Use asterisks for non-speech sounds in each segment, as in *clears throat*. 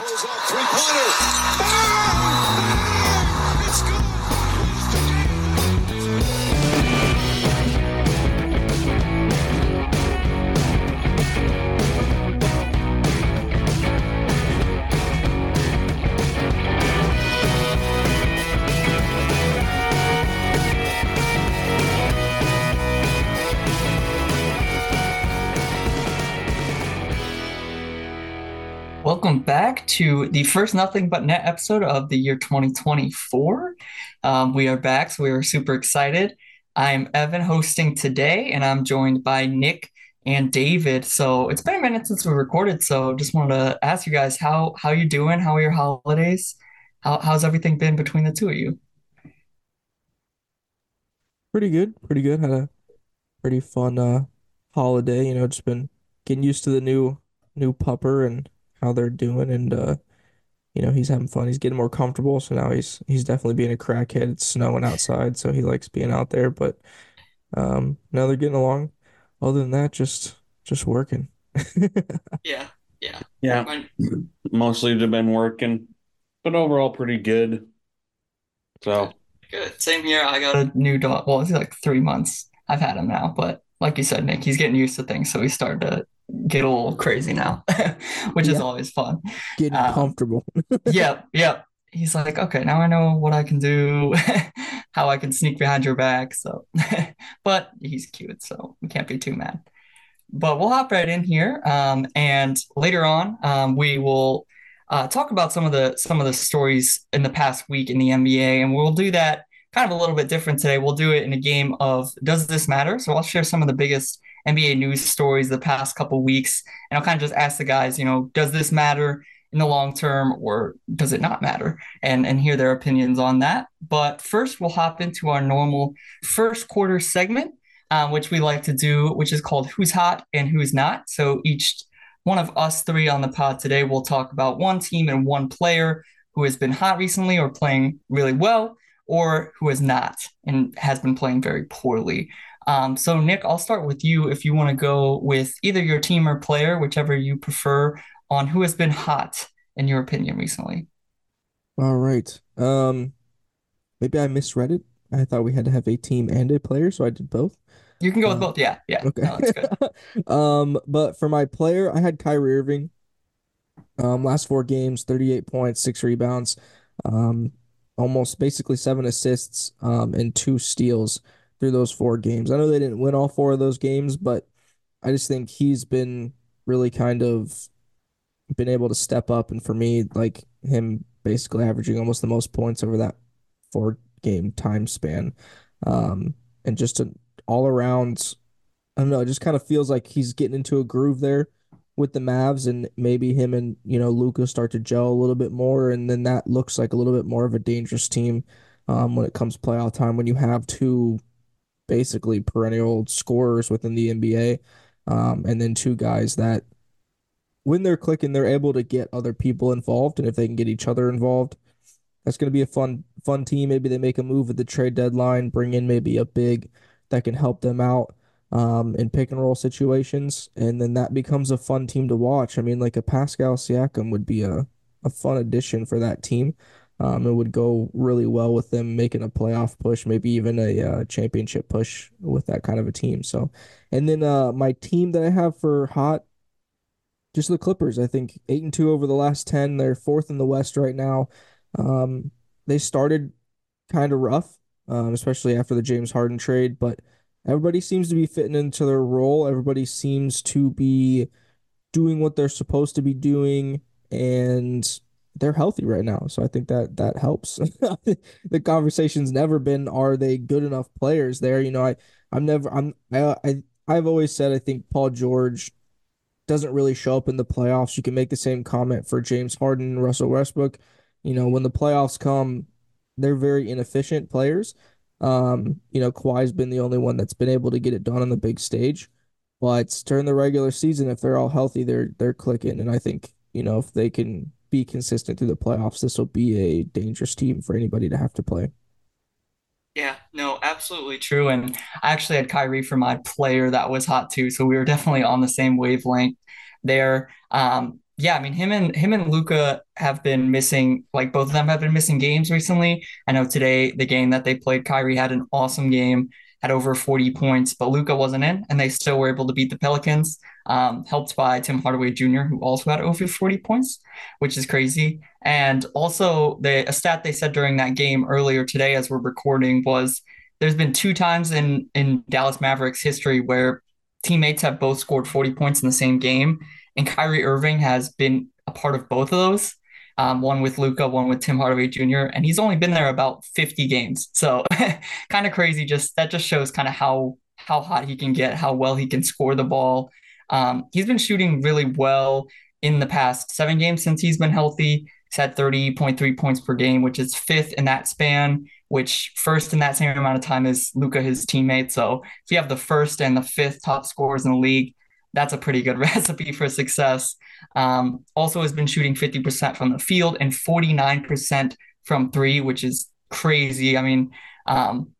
Pulls up three pointer. To the first Nothing But Net episode of the year 2024. Um, we are back, so we are super excited. I'm Evan hosting today, and I'm joined by Nick and David. So it's been a minute since we recorded, so just wanted to ask you guys how how you doing? How are your holidays? How how's everything been between the two of you? Pretty good, pretty good. Had a pretty fun uh holiday, you know, just been getting used to the new new pupper and how they're doing and uh you know, he's having fun. He's getting more comfortable, so now he's he's definitely being a crackhead. It's snowing outside, so he likes being out there, but um now they're getting along. Other than that, just just working. *laughs* Yeah, yeah. Yeah, Mine- mostly they've been working, but overall pretty good. So, Good. Same here. I got a new dog. Well, it's like three months. I've had him now, but like you said, Nick, he's getting used to things, so he's starting to get a little crazy now, *laughs* which is always fun. Getting Um, comfortable. yeah, *laughs* yeah. He's like, okay, now I know what I can do, *laughs* how I can sneak behind your back. So, but he's cute, so we can't be too mad. But we'll hop right in here, um, and later on, um, we will uh, talk about some of the some of the stories in the past week in the NBA, and we'll do that kind of a little bit different today. We'll do it in a game of Does This Matter? So I'll share some of the biggest NBA news stories the past couple weeks, and I'll kind of just ask the guys, you know, does this matter in the long term, or does it not matter? And and hear their opinions on that. But first, we'll hop into our normal first quarter segment um, which we like to do, which is called Who's Hot and Who's Not. So each one of us three on the pod today will talk about one team and one player who has been hot recently or playing really well, or who has not and has been playing very poorly. Um, so, Nick, I'll start with you if you want to go with either your team or player, whichever you prefer, on who has been hot in your opinion recently. All right. Um maybe I misread it. I thought we had to have a team and a player, so I did both. You can go with Uh, both. Yeah, yeah. Okay. No, that's good. *laughs* Um, but for my player, I had Kyrie Irving. Um, last four games, 38 points, six rebounds, um, almost basically seven assists, um, and two steals through those four games. I know they didn't win all four of those games, but I just think he's been really kind of been able to step up, and for me, like him basically averaging almost the most points over that four game time span. Um, and just an all around I don't know, it just kind of feels like he's getting into a groove there with the Mavs and maybe him and, you know, Luka start to gel a little bit more and then that looks like a little bit more of a dangerous team um, when it comes playoff time when you have two basically perennial scorers within the NBA um, and then two guys that when they're clicking they're able to get other people involved and if they can get each other involved that's going to be a fun fun team maybe they make a move at the trade deadline bring in maybe a big that can help them out um, in pick and roll situations, and then that becomes a fun team to watch. I mean, like a Pascal Siakam would be a, a fun addition for that team. Um, it would go really well with them making a playoff push, maybe even a uh, championship push with that kind of a team. So, and then uh, my team that I have for hot, just the Clippers. I think eight and two over the last ten. They're fourth in the West right now. Um, they started kind of rough, um, especially after the James Harden trade, but everybody seems to be fitting into their role. Everybody seems to be doing what they're supposed to be doing, and they're healthy right now. So I think that that helps. *laughs* The conversation's never been, are they good enough players there? You know, I I'm never I'm I, I I've always said I think Paul George doesn't really show up in the playoffs. You can make the same comment for James Harden, and Russell Westbrook. You know, when the playoffs come, they're very inefficient players. Um, you know, Kawhi's been the only one that's been able to get it done on the big stage. But during the regular season, if they're all healthy, they're they're clicking. And I think, you know, if they can be consistent through the playoffs, this will be a dangerous team for anybody to have to play. Yeah, no, absolutely true. And I actually had Kyrie for my player that was hot too. So we were definitely on the same wavelength there. Um, yeah, I mean him and him and Luka have been missing like both of them have been missing games recently. I know today the game that they played, Kyrie had an awesome game, had over 40 points, but Luka wasn't in, and they still were able to beat the Pelicans, um, helped by Tim Hardaway Jr., who also had over 40 points, which is crazy. And also the a stat they said during that game earlier today as we're recording was there's been two times in in Dallas Mavericks history where teammates have both scored 40 points in the same game and Kyrie Irving has been a part of both of those. Um, one with Luka, one with Tim Hardaway Jr., and he's only been there about 50 games. So *laughs* kind of crazy. Just that just shows kind of how how hot he can get, how well he can score the ball. Um, he's been shooting really well in the past seven games since he's been healthy. He's had 30.3 points per game, which is fifth in that span, which first in that same amount of time is Luka, his teammate. So if you have the first and the fifth top scorers in the league, that's a pretty good *laughs* recipe for success. Um, also has been shooting 50% from the field and 49% from three, which is crazy. I mean, um,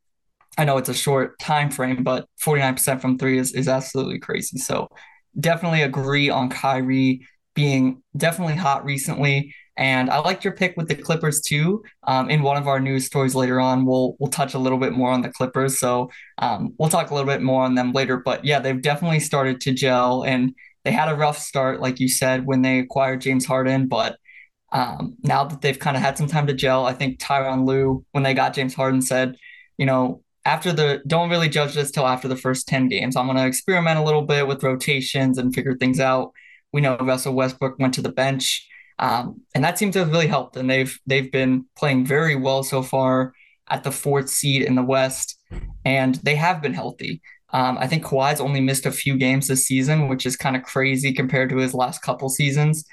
I know it's a short time frame, but 49% from three is, is absolutely crazy. So definitely agree on Kyrie being definitely hot recently. And I liked your pick with the Clippers too. Um, in one of our news stories later on, we'll we'll touch a little bit more on the Clippers. So um, we'll talk a little bit more on them later. But yeah, they've definitely started to gel, and they had a rough start, like you said, when they acquired James Harden. But um, now that they've kind of had some time to gel, I think Tyronn Lue, when they got James Harden, said, you know, after the don't really judge this till after the first 10 games. I'm going to experiment a little bit with rotations and figure things out. We know Russell Westbrook went to the bench. Um, and that seems to have really helped. And they've they've been playing very well so far at the fourth seed in the West, and they have been healthy. Um, I think Kawhi's only missed a few games this season, which is kind of crazy compared to his last couple seasons.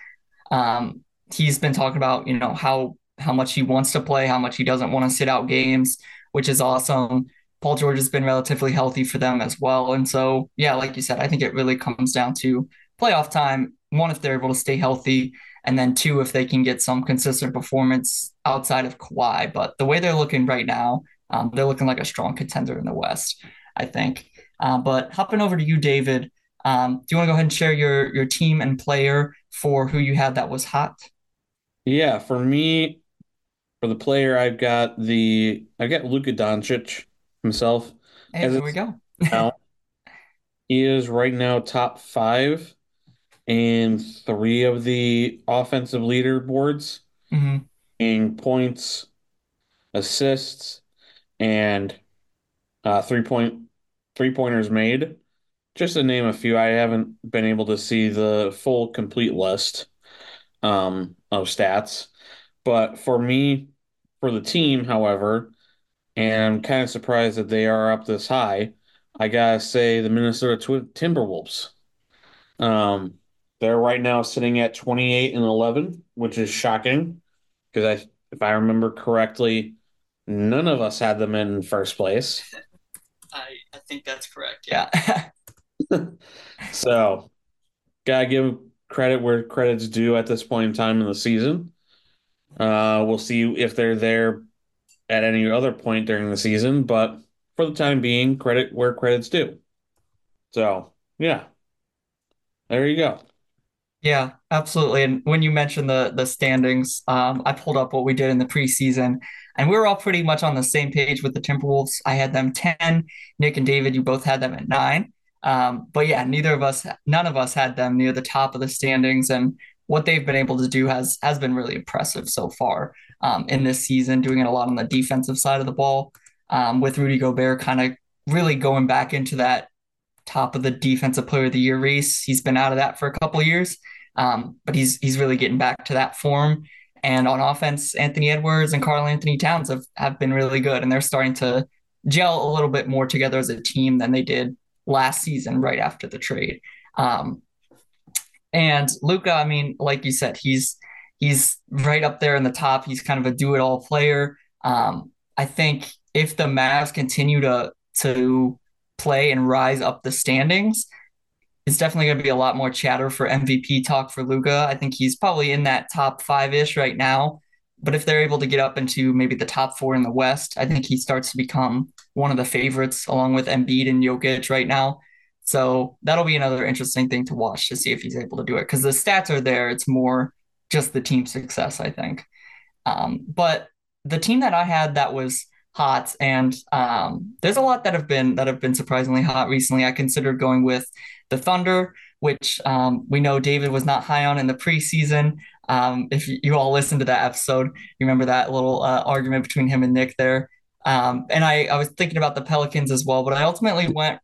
Um, he's been talking about you know how how much he wants to play, how much he doesn't want to sit out games, which is awesome. Paul George has been relatively healthy for them as well, and so yeah, like you said, I think it really comes down to playoff time. One, if they're able to stay healthy, and then two, if they can get some consistent performance outside of Kawhi. But the way they're looking right now, um, they're looking like a strong contender in the West, I think. Uh, but hopping over to you, David, um, do you want to go ahead and share your your team and player for who you had that was hot? Yeah, for me, for the player, I've got the I've got Luka Doncic himself. Hey, here we go. now, *laughs* he is right now top five in three of the offensive leaderboards hmm in points, assists, and uh, three point three pointers made. Just to name a few, I haven't been able to see the full complete list um, of stats. But for me, for the team, however, and I'm kind of surprised that they are up this high, I gotta say the Minnesota Tw Timberwolves. Um, they're right now sitting at 28 and 11, which is shocking because I, if I remember correctly, none of us had them in first place. I, I think that's correct. Yeah. *laughs* *laughs* So, gotta give credit where credit's due at this point in time in the season. Uh, we'll see if they're there at any other point during the season, but for the time being, credit where credit's due. So, yeah, there you go. Yeah, absolutely. And when you mentioned the the standings, um, I pulled up what we did in the preseason, and we were all pretty much on the same page with the Timberwolves. I had them 10. Nick and David, you both had them at nine. Um, but yeah, neither of us, none of us had them near the top of the standings. And what they've been able to do has has been really impressive so far um, in this season, doing it a lot on the defensive side of the ball, um, with Rudy Gobert kind of really going back into that top of the defensive player of the year race. He's been out of that for a couple years, um, but he's he's really getting back to that form. And on offense, Anthony Edwards and Karl Anthony Towns have, have been really good, and they're starting to gel a little bit more together as a team than they did last season, right after the trade. Um, and Luka, I mean, like you said, he's he's right up there in the top. He's kind of a do-it-all player. Um, I think if the Mavs continue to to play and rise up the standings, it's definitely going to be a lot more chatter for MVP talk for Luka. I think he's probably in that top five ish right now. But if they're able to get up into maybe the top four in the West, I think he starts to become one of the favorites along with Embiid and Jokic right now So that'll be another interesting thing to watch to see if he's able to do it because the stats are there. It's more just the team success, I think. Um, but the team that I had that was hot, and um, there's a lot that have been that have been surprisingly hot recently. I considered going with the Thunder, which um, we know David was not high on in the preseason. Um, if you, you all listened to that episode, you remember that little uh, argument between him and Nick there. Um, and I, I was thinking about the Pelicans as well, but I ultimately went.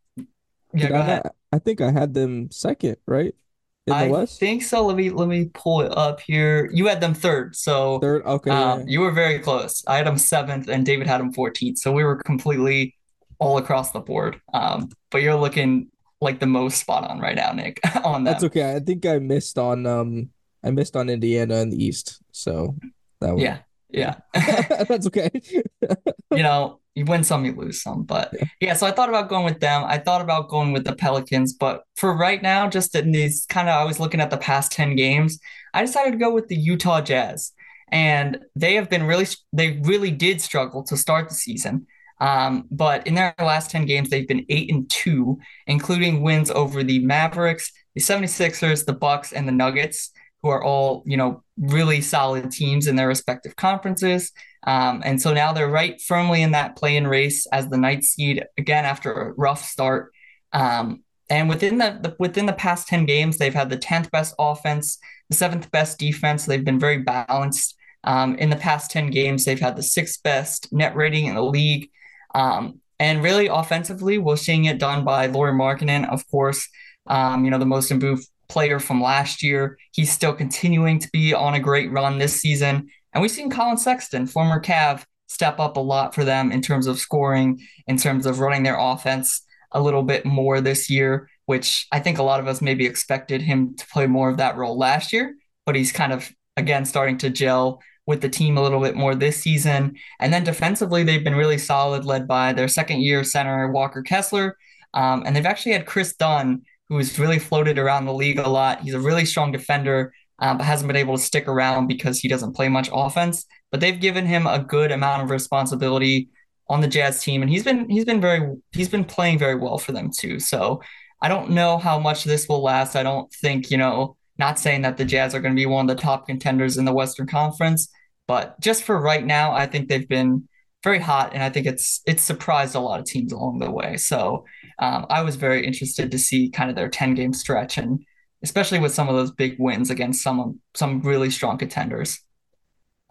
Yeah, I, ahead. I think I had them second, right? In the I West? think so. Let me let me pull it up here. You had them third, so Third. Okay, yeah. um, you were very close. I had them seventh, and David had them 14th. So we were completely all across the board. Um, but you're looking like the most spot on right now, Nick, *laughs* on that. That's okay. I think I missed on um I missed on Indiana in the East. So that one. Yeah, yeah. *laughs* That's okay. *laughs* you know, you win some, you lose some. But Yeah. so I thought about going with them. I thought about going with the Pelicans, but for right now, just in these kind of, I was looking at the past 10 games, I decided to go with the Utah Jazz. And they have been really, they really did struggle to start the season. Um, but in their last 10 games, they've been eight and two, including wins over the Mavericks, the 76ers, the Bucks, and the Nuggets, who are all, you know, really solid teams in their respective conferences. Um, and so now they're right firmly in that play-in race as the ninth seed again after a rough start. Um, and within the, the within the past 10 games, they've had the 10th best offense, the seventh best defense. They've been very balanced. Um, in the past 10 games, they've had the sixth best net rating in the league. Um, and really offensively, we're seeing it done by Lauri Markkanen, of course, um, you know, the most improved player from last year. He's still continuing to be on a great run this season. And we've seen Collin Sexton, former Cav, step up a lot for them in terms of scoring, in terms of running their offense a little bit more this year, which I think a lot of us maybe expected him to play more of that role last year, but he's kind of again starting to gel with the team a little bit more this season. And then defensively, they've been really solid, led by their second year center, Walker Kessler. Um, and they've actually had Kris Dunn, who's really floated around the league a lot. He's a really strong defender, uh, but hasn't been able to stick around because he doesn't play much offense. But they've given him a good amount of responsibility on the Jazz team, and he's been he's been very he's been playing very well for them too. So I don't know how much this will last. I don't think you know. Not saying that the Jazz are going to be one of the top contenders in the Western Conference, but just for right now, I think they've been very hot, and I think it's it's surprised a lot of teams along the way. So um, I was very interested to see kind of their 10 game stretch and especially with some of those big wins against some some really strong contenders.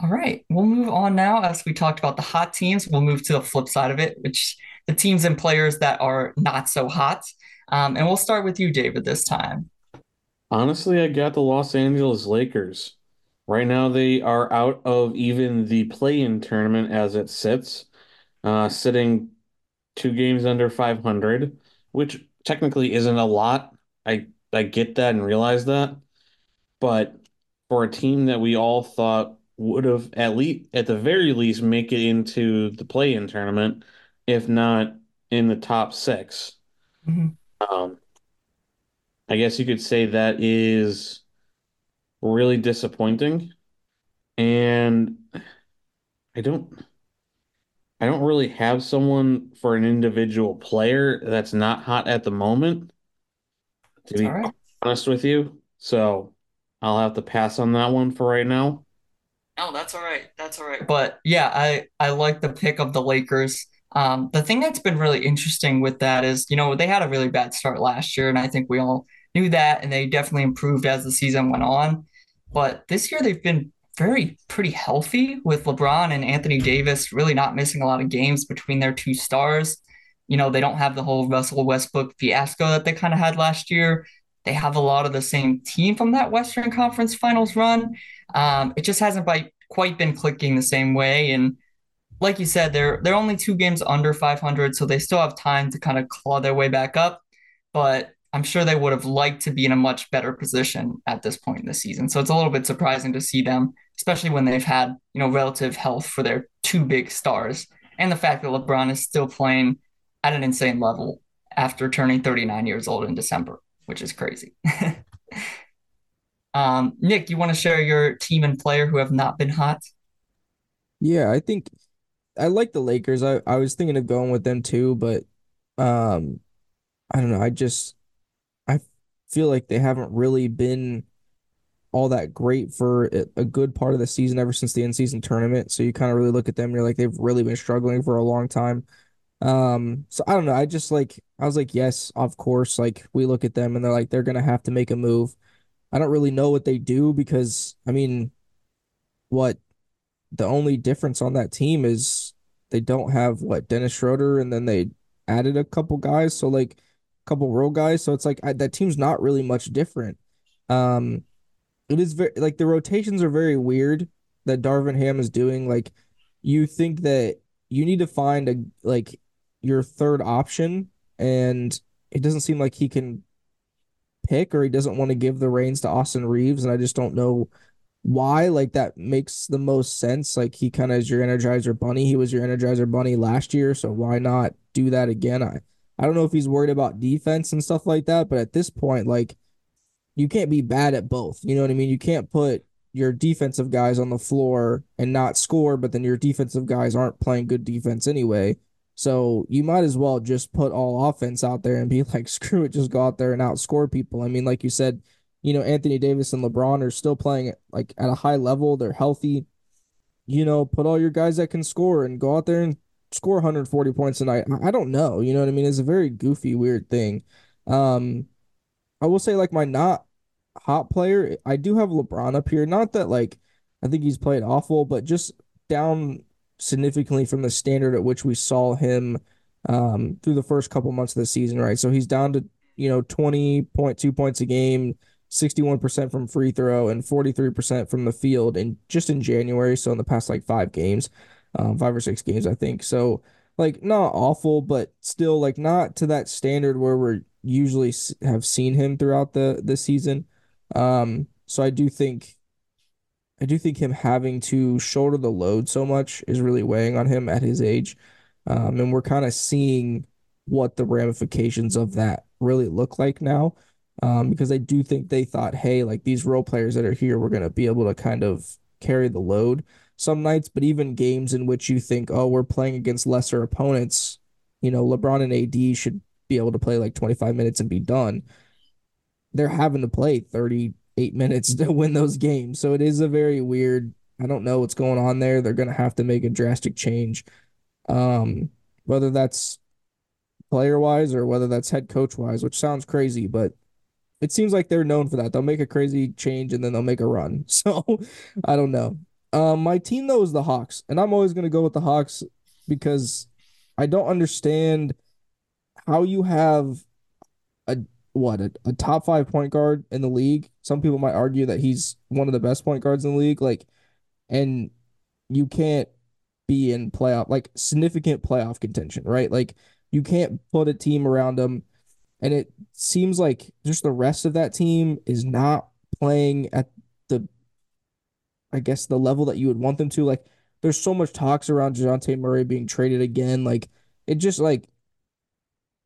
All right, we'll move on now. As we talked about the hot teams, we'll move to the flip side of it, which the teams and players that are not so hot. Um, and we'll start with you, David, this time. Honestly, I got the Los Angeles Lakers. Right now, they are out of even the play-in tournament as it sits, uh, sitting two games under 500, which technically isn't a lot. I I get that and realize that, but for a team that we all thought would have at least at the very least make it into the play-in tournament, if not in the top six. Mhm. Um, I guess you could say that is really disappointing. And I don't I don't really have someone for an individual player that's not hot at the moment, to be right. honest with you. So I'll have to pass on that one for right now. No, that's all right. That's all right. But yeah, I I like the pick of the Lakers. Um, the thing that's been really interesting with that is, you know, they had a really bad start last year, and I think we all knew that, and they definitely improved as the season went on. But this year they've been very pretty healthy with LeBron and Anthony Davis really not missing a lot of games between their two stars. You know, they don't have the whole Russell Westbrook fiasco that they kind of had last year. They have a lot of the same team from that Western Conference Finals run. Um, it just hasn't by, quite been clicking the same way. And like you said, they're they're only two games under 500, so they still have time to kind of claw their way back up. But I'm sure they would have liked to be in a much better position at this point in the season. So it's a little bit surprising to see them, especially when they've had you know relative health for their two big stars, and the fact that LeBron is still playing at an insane level after turning 39 years old in December, which is crazy. *laughs* Um, Nick, you want to share your team and player who have not been hot? Yeah, I think I like the Lakers. I, I was thinking of going with them too, but um I don't know. I just feel like they haven't really been all that great for a good part of the season ever since the in-season tournament. So you kind of really look at them, you're like they've really been struggling for a long time. Um, so I don't know. I just like I was like, yes, of course. Like we look at them and they're like they're gonna have to make a move. I don't really know what they do because I mean, what the only difference on that team is they don't have what Dennis Schroeder and then they added a couple guys, so like couple role guys. So it's like I, that team's not really much different. Um, it is very like the rotations are very weird that Darvin Ham is doing. Like you think that you need to find a like your third option, and it doesn't seem like he can pick or he doesn't want to give the reins to Austin Reaves, and I just don't know why. Like that makes the most sense. Like he kind of is your Energizer Bunny. He was your Energizer Bunny last year, so why not do that again? I I don't know if he's worried about defense and stuff like that, but at this point, like you can't be bad at both. You know what I mean? You can't put your defensive guys on the floor and not score, but then your defensive guys aren't playing good defense anyway. So you might as well just put all offense out there and be *laughs* like, screw it, just go out there and outscore people. I mean, like you said, you know, Anthony Davis and LeBron are still playing like at a high level. They're healthy. You know, put all your guys that can score and go out there and score 140 points a night. I don't know. You know what I mean? It's a very goofy, weird thing. Um, I will say like my not hot player, I do have LeBron up here. Not that like I think he's played awful, but just down significantly from the standard at which we saw him um, through the first couple months of the season, right? So he's down to, you know, 20.2 points a game, 61% from free throw, and 43% from the field, and just in January. So in the past like five games, um, five or six games, I think. So like not awful, but still like not to that standard where we're usually have seen him throughout the the season. Um, so I do think I do think him having to shoulder the load so much is really weighing on him at his age. Um, and we're kind of seeing what the ramifications of that really look like now. Um, because I do think they thought, hey, like these role players that are here, we're to be able to kind of carry the load some nights. But even games in which you think, oh, we're playing against lesser opponents, you know, LeBron and AD should be able to play like 25 minutes and be done. They're having to play 38 *laughs* minutes to win those games. So it is a very weird, I don't know what's going on there. They're going to have to make a drastic change. Um, whether that's player wise or whether that's head coach wise, which sounds crazy, but it seems like they're known for that. They'll make a crazy change and then they'll make a run. *laughs* So I don't know. Um, my team though is the Hawks, and I'm always gonna go with the Hawks because I don't understand how you have a what a, a top five point guard in the league. Some people might argue that he's one of the best point guards in the league, like, and you can't be in playoff like significant playoff contention, right? Like you can't put a team around him, and it seems like just the rest of that team is not playing at I guess the level that you would want them to. Like there's so much talks around Dejounte Murray being traded again, like it just like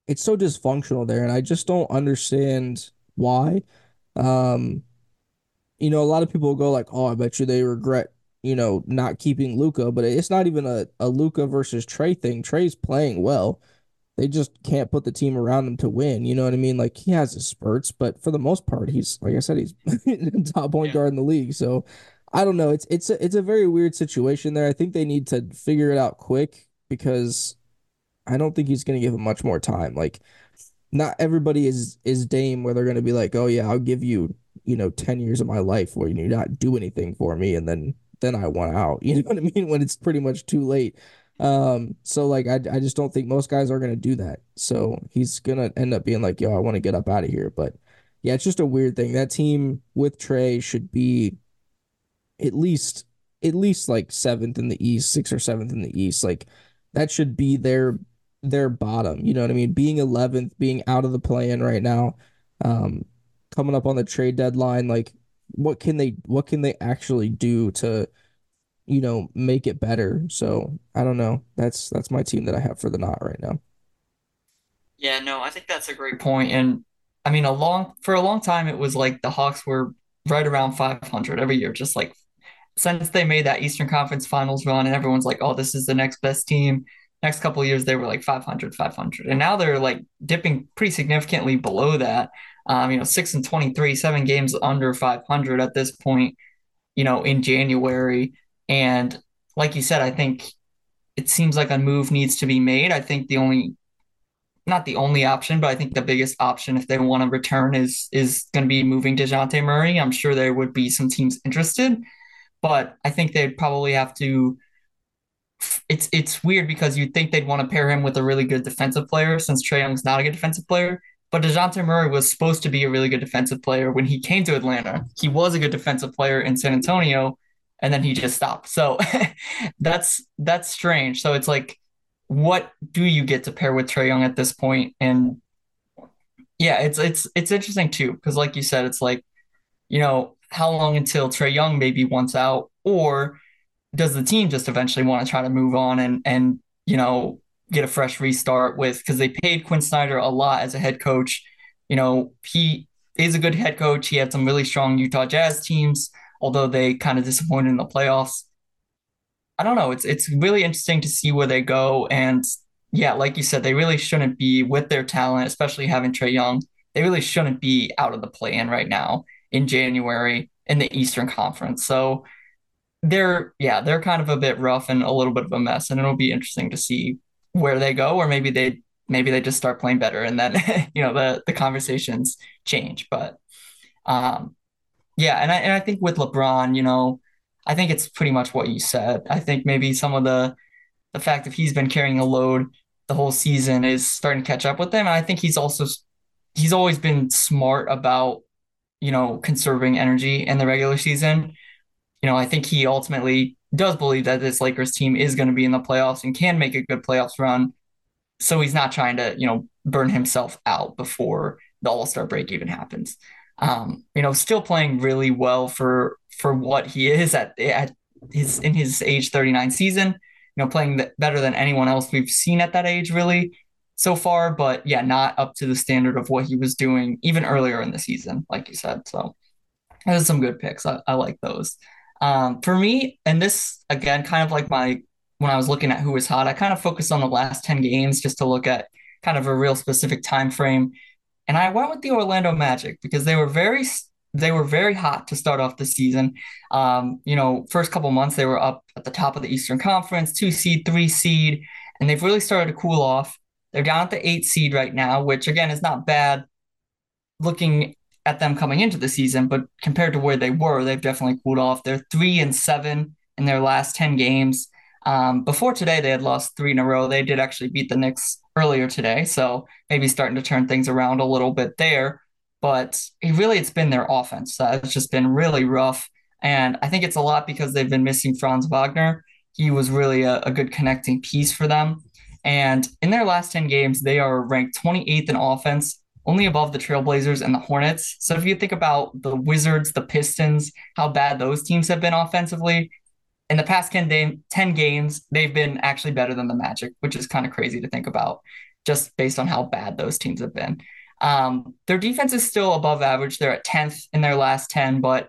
it's so dysfunctional there, and I just don't understand why. Um, you know, a lot of people go like, "Oh, I bet you they regret, you know, not keeping Luka, but it's not even a a Luka versus Trae thing. Trae's playing well. They just can't put the team around him to win. You know what I mean? Like he has his spurts, but for the most part, he's like I said, he's *laughs* top point yeah. guard in the league. So I don't know. It's it's a, it's a very weird situation there. I think they need to figure it out quick because I don't think he's going to give him much more time. Like, not everybody is is Dame where they're going to be like, oh yeah, I'll give you you know ten years of my life where you not do anything for me, and then then I want out. *laughs* You know what I mean? When it's pretty much too late. Um, so like I I just don't think most guys are going to do that. So he's going to end up being like, yo, I want to get up out of here. But yeah, it's just a weird thing. That team with Trae should be at least at least like seventh in the East, sixth or seventh in the East. Like that should be their their bottom. You know what I mean? Being 11th, being out of the plan right now, um, coming up on the trade deadline, like what can they what can they actually do to you know make it better? So I don't know. That's that's my team that I have for the not right now. Yeah, no, I think that's a great point. And I mean, a long for a long time, it was like the Hawks were right around 500 every year, just like since they made that Eastern Conference Finals run, and everyone's like, "Oh, this is the next best team." next couple years they were like 500 500 and now they're like dipping pretty significantly below that Um, you know, six and 23, seven games under 500 at this point, you know, in January. And like you said, I think it seems like a move needs to be made. I think the only not the only option, but I think the biggest option if they want to return is is going to be moving Dejounte Murray. I'm sure there would be some teams interested, but I think they'd probably have to it's it's weird because you'd think they'd want to pair him with a really good defensive player since Trae Young's not a good defensive player. But Dejounte Murray was supposed to be a really good defensive player when he came to Atlanta. He was a good defensive player in San Antonio, and then he just stopped. So *laughs* that's that's strange. So it's like, what do you get to pair with Trae Young at this point? And yeah, it's it's it's interesting too because, like you said, it's like, you know, how long until Trae Young maybe wants out, or does the team just eventually want to try to move on and and you know get a fresh restart with because they paid Quin Snyder a lot as a head coach. You know, he is a good head coach. He had some really strong Utah Jazz teams, although they kind of disappointed in the playoffs. I don't know. It's it's really interesting to see where they go. And yeah, like you said, they really shouldn't be with their talent, especially having Trae Young. They really shouldn't be out of the play-in right now in January in the Eastern Conference. So they're yeah, they're kind of a bit rough and a little bit of a mess, and it'll be interesting to see where they go, or maybe they maybe they just start playing better, and then *laughs* you know the the conversations change. But um, yeah, and I and I think with LeBron, you know, I think it's pretty much what you said. I think maybe some of the the fact that he's been carrying a load the whole season is starting to catch up with him. And I think he's also he's always been smart about you know conserving energy in the regular season you know, I think he ultimately does believe that this Lakers team is going to be in the playoffs and can make a good playoffs run. So he's not trying to, you know, burn himself out before the All Star break even happens. Um, you know, still playing really well for for what he is at at his in his age 39 season. You know, playing better than anyone else we've seen at that age, really so far. But yeah, not up to the standard of what he was doing even earlier in the season, like you said. So there's some good picks. I, I like those. Um, for me, and this again, kind of like my when I was looking at who was hot, I kind of focused on the last 10 games just to look at kind of a real specific time frame. And I went with the Orlando Magic because they were very they were very hot to start off the season. Um, you know, first couple months they were up at the top of the Eastern Conference, two seed, three seed, and they've really started to cool off. They're down at the eight seed right now, which again is not bad looking at them coming into the season, but compared to where they were, they've definitely cooled off. They're three and seven in their last 10 games. Um, before today, they had lost three in a row. They did actually beat the Knicks earlier today, so maybe starting to turn things around a little bit there. But it really, it's been their offense. that's just been really rough. And I think it's a lot because they've been missing Franz Wagner. He was really a, a good connecting piece for them. And in their last 10 games, they are ranked 28th in offense only above the Trailblazers and the Hornets. So if you think about the Wizards, the Pistons, how bad those teams have been offensively, in the past 10, day, 10 games, they've been actually better than the Magic, which is kind of crazy to think about just based on how bad those teams have been. Um, their defense is still above average. They're at 10th in their last 10, but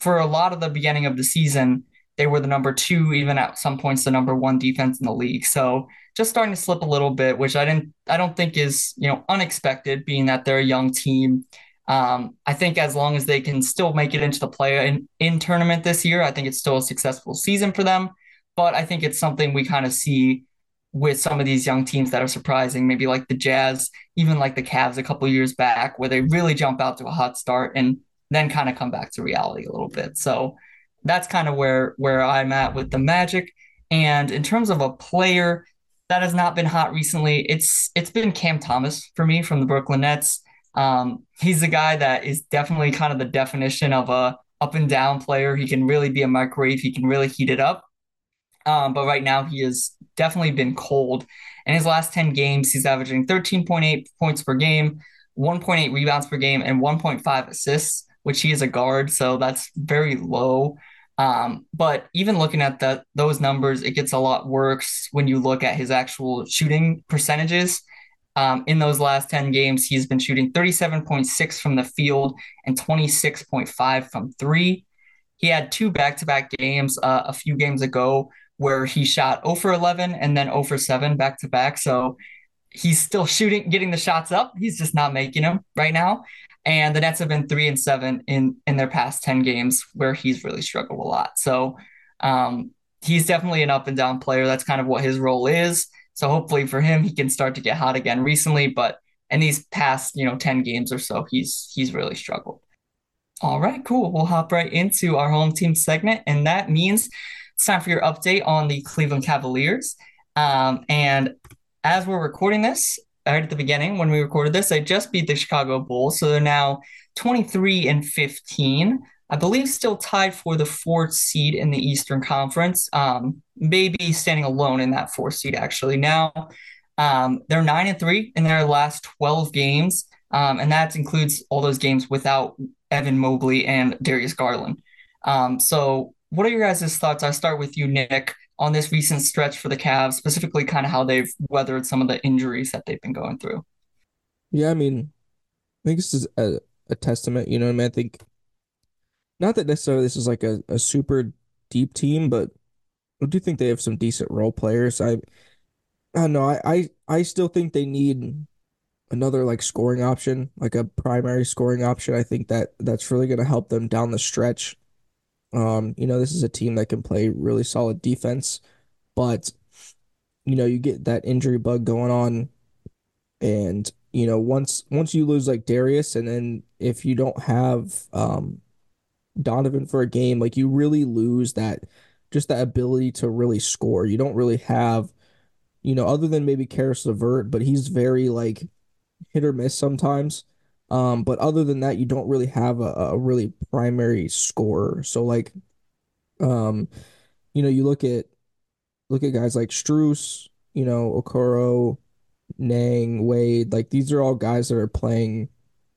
for a lot of the beginning of the season, they were the number two, even at some points the number one defense in the league. So just starting to slip a little bit, which I didn't, I don't think is you know unexpected, being that they're a young team. Um, I think as long as they can still make it into the play in, in tournament this year, I think it's still a successful season for them. But I think it's something we kind of see with some of these young teams that are surprising, maybe like the Jazz, even like the Cavs a couple years back, where they really jump out to a hot start and then kind of come back to reality a little bit. So that's kind of where where I'm at with the Magic. And in terms of a player that has not been hot recently, it's it's been Cam Thomas for me from the Brooklyn Nets. Um, he's the guy that is definitely kind of the definition of a up and down player. He can really be a microwave. He can really heat it up. Um, but right now he has definitely been cold. In his last 10 games, he's averaging 13.8 points per game, 1.8 rebounds per game, and 1.5 assists, which he is a guard. So that's very low. Um, but even looking at that those numbers, it gets a lot worse when you look at his actual shooting percentages. Um, in those last 10 games, he's been shooting 37.6 from the field and 26.5 from three. He had two back to back games uh, a few games ago where he shot 0 for 11 and then 0 for 7 back to back. So he's still shooting, getting the shots up. He's just not making them right now. And the Nets have been three and seven in in their past 10 games where he's really struggled a lot. So um, he's definitely an up and down player. That's kind of what his role is. So hopefully for him, he can start to get hot again recently. But in these past, you know, 10 games or so, he's he's really struggled. All right, cool. We'll hop right into our home team segment, and that means it's time for your update on the Cleveland Cavaliers. Um, and as we're recording this, at the beginning when we recorded this, they just beat the Chicago Bulls, so they're now 23 and 15. I believe still tied for the fourth seed in the Eastern Conference. Um, maybe standing alone in that fourth seed actually. Now um, they're nine and three in their last 12 games, um, and that includes all those games without Evan Mobley and Darius Garland. Um, so, what are your guys' thoughts? I start with you, Nick, on this recent stretch for the Cavs, specifically kind of how they've weathered some of the injuries that they've been going through. Yeah, I mean, I think this is a, a testament, you know I mean? I think not that necessarily this is like a, a super deep team, but I do think they have some decent role players. I I don't know, I, I I still think they need another like scoring option, like a primary scoring option. I think that that's really gonna help them down the stretch. Um, you know, this is a team that can play really solid defense, but you know, you get that injury bug going on and you know, once once you lose like Darius and then if you don't have um Donovan for a game, like you really lose that just that ability to really score. You don't really have, you know, other than maybe Caris LeVert, but he's very like hit or miss sometimes. Um, but other than that, you don't really have a, a really primary scorer. So like, um, you know, you look at look at guys like Strus, you know, Okoro, Niang, Wade, like these are all guys that are playing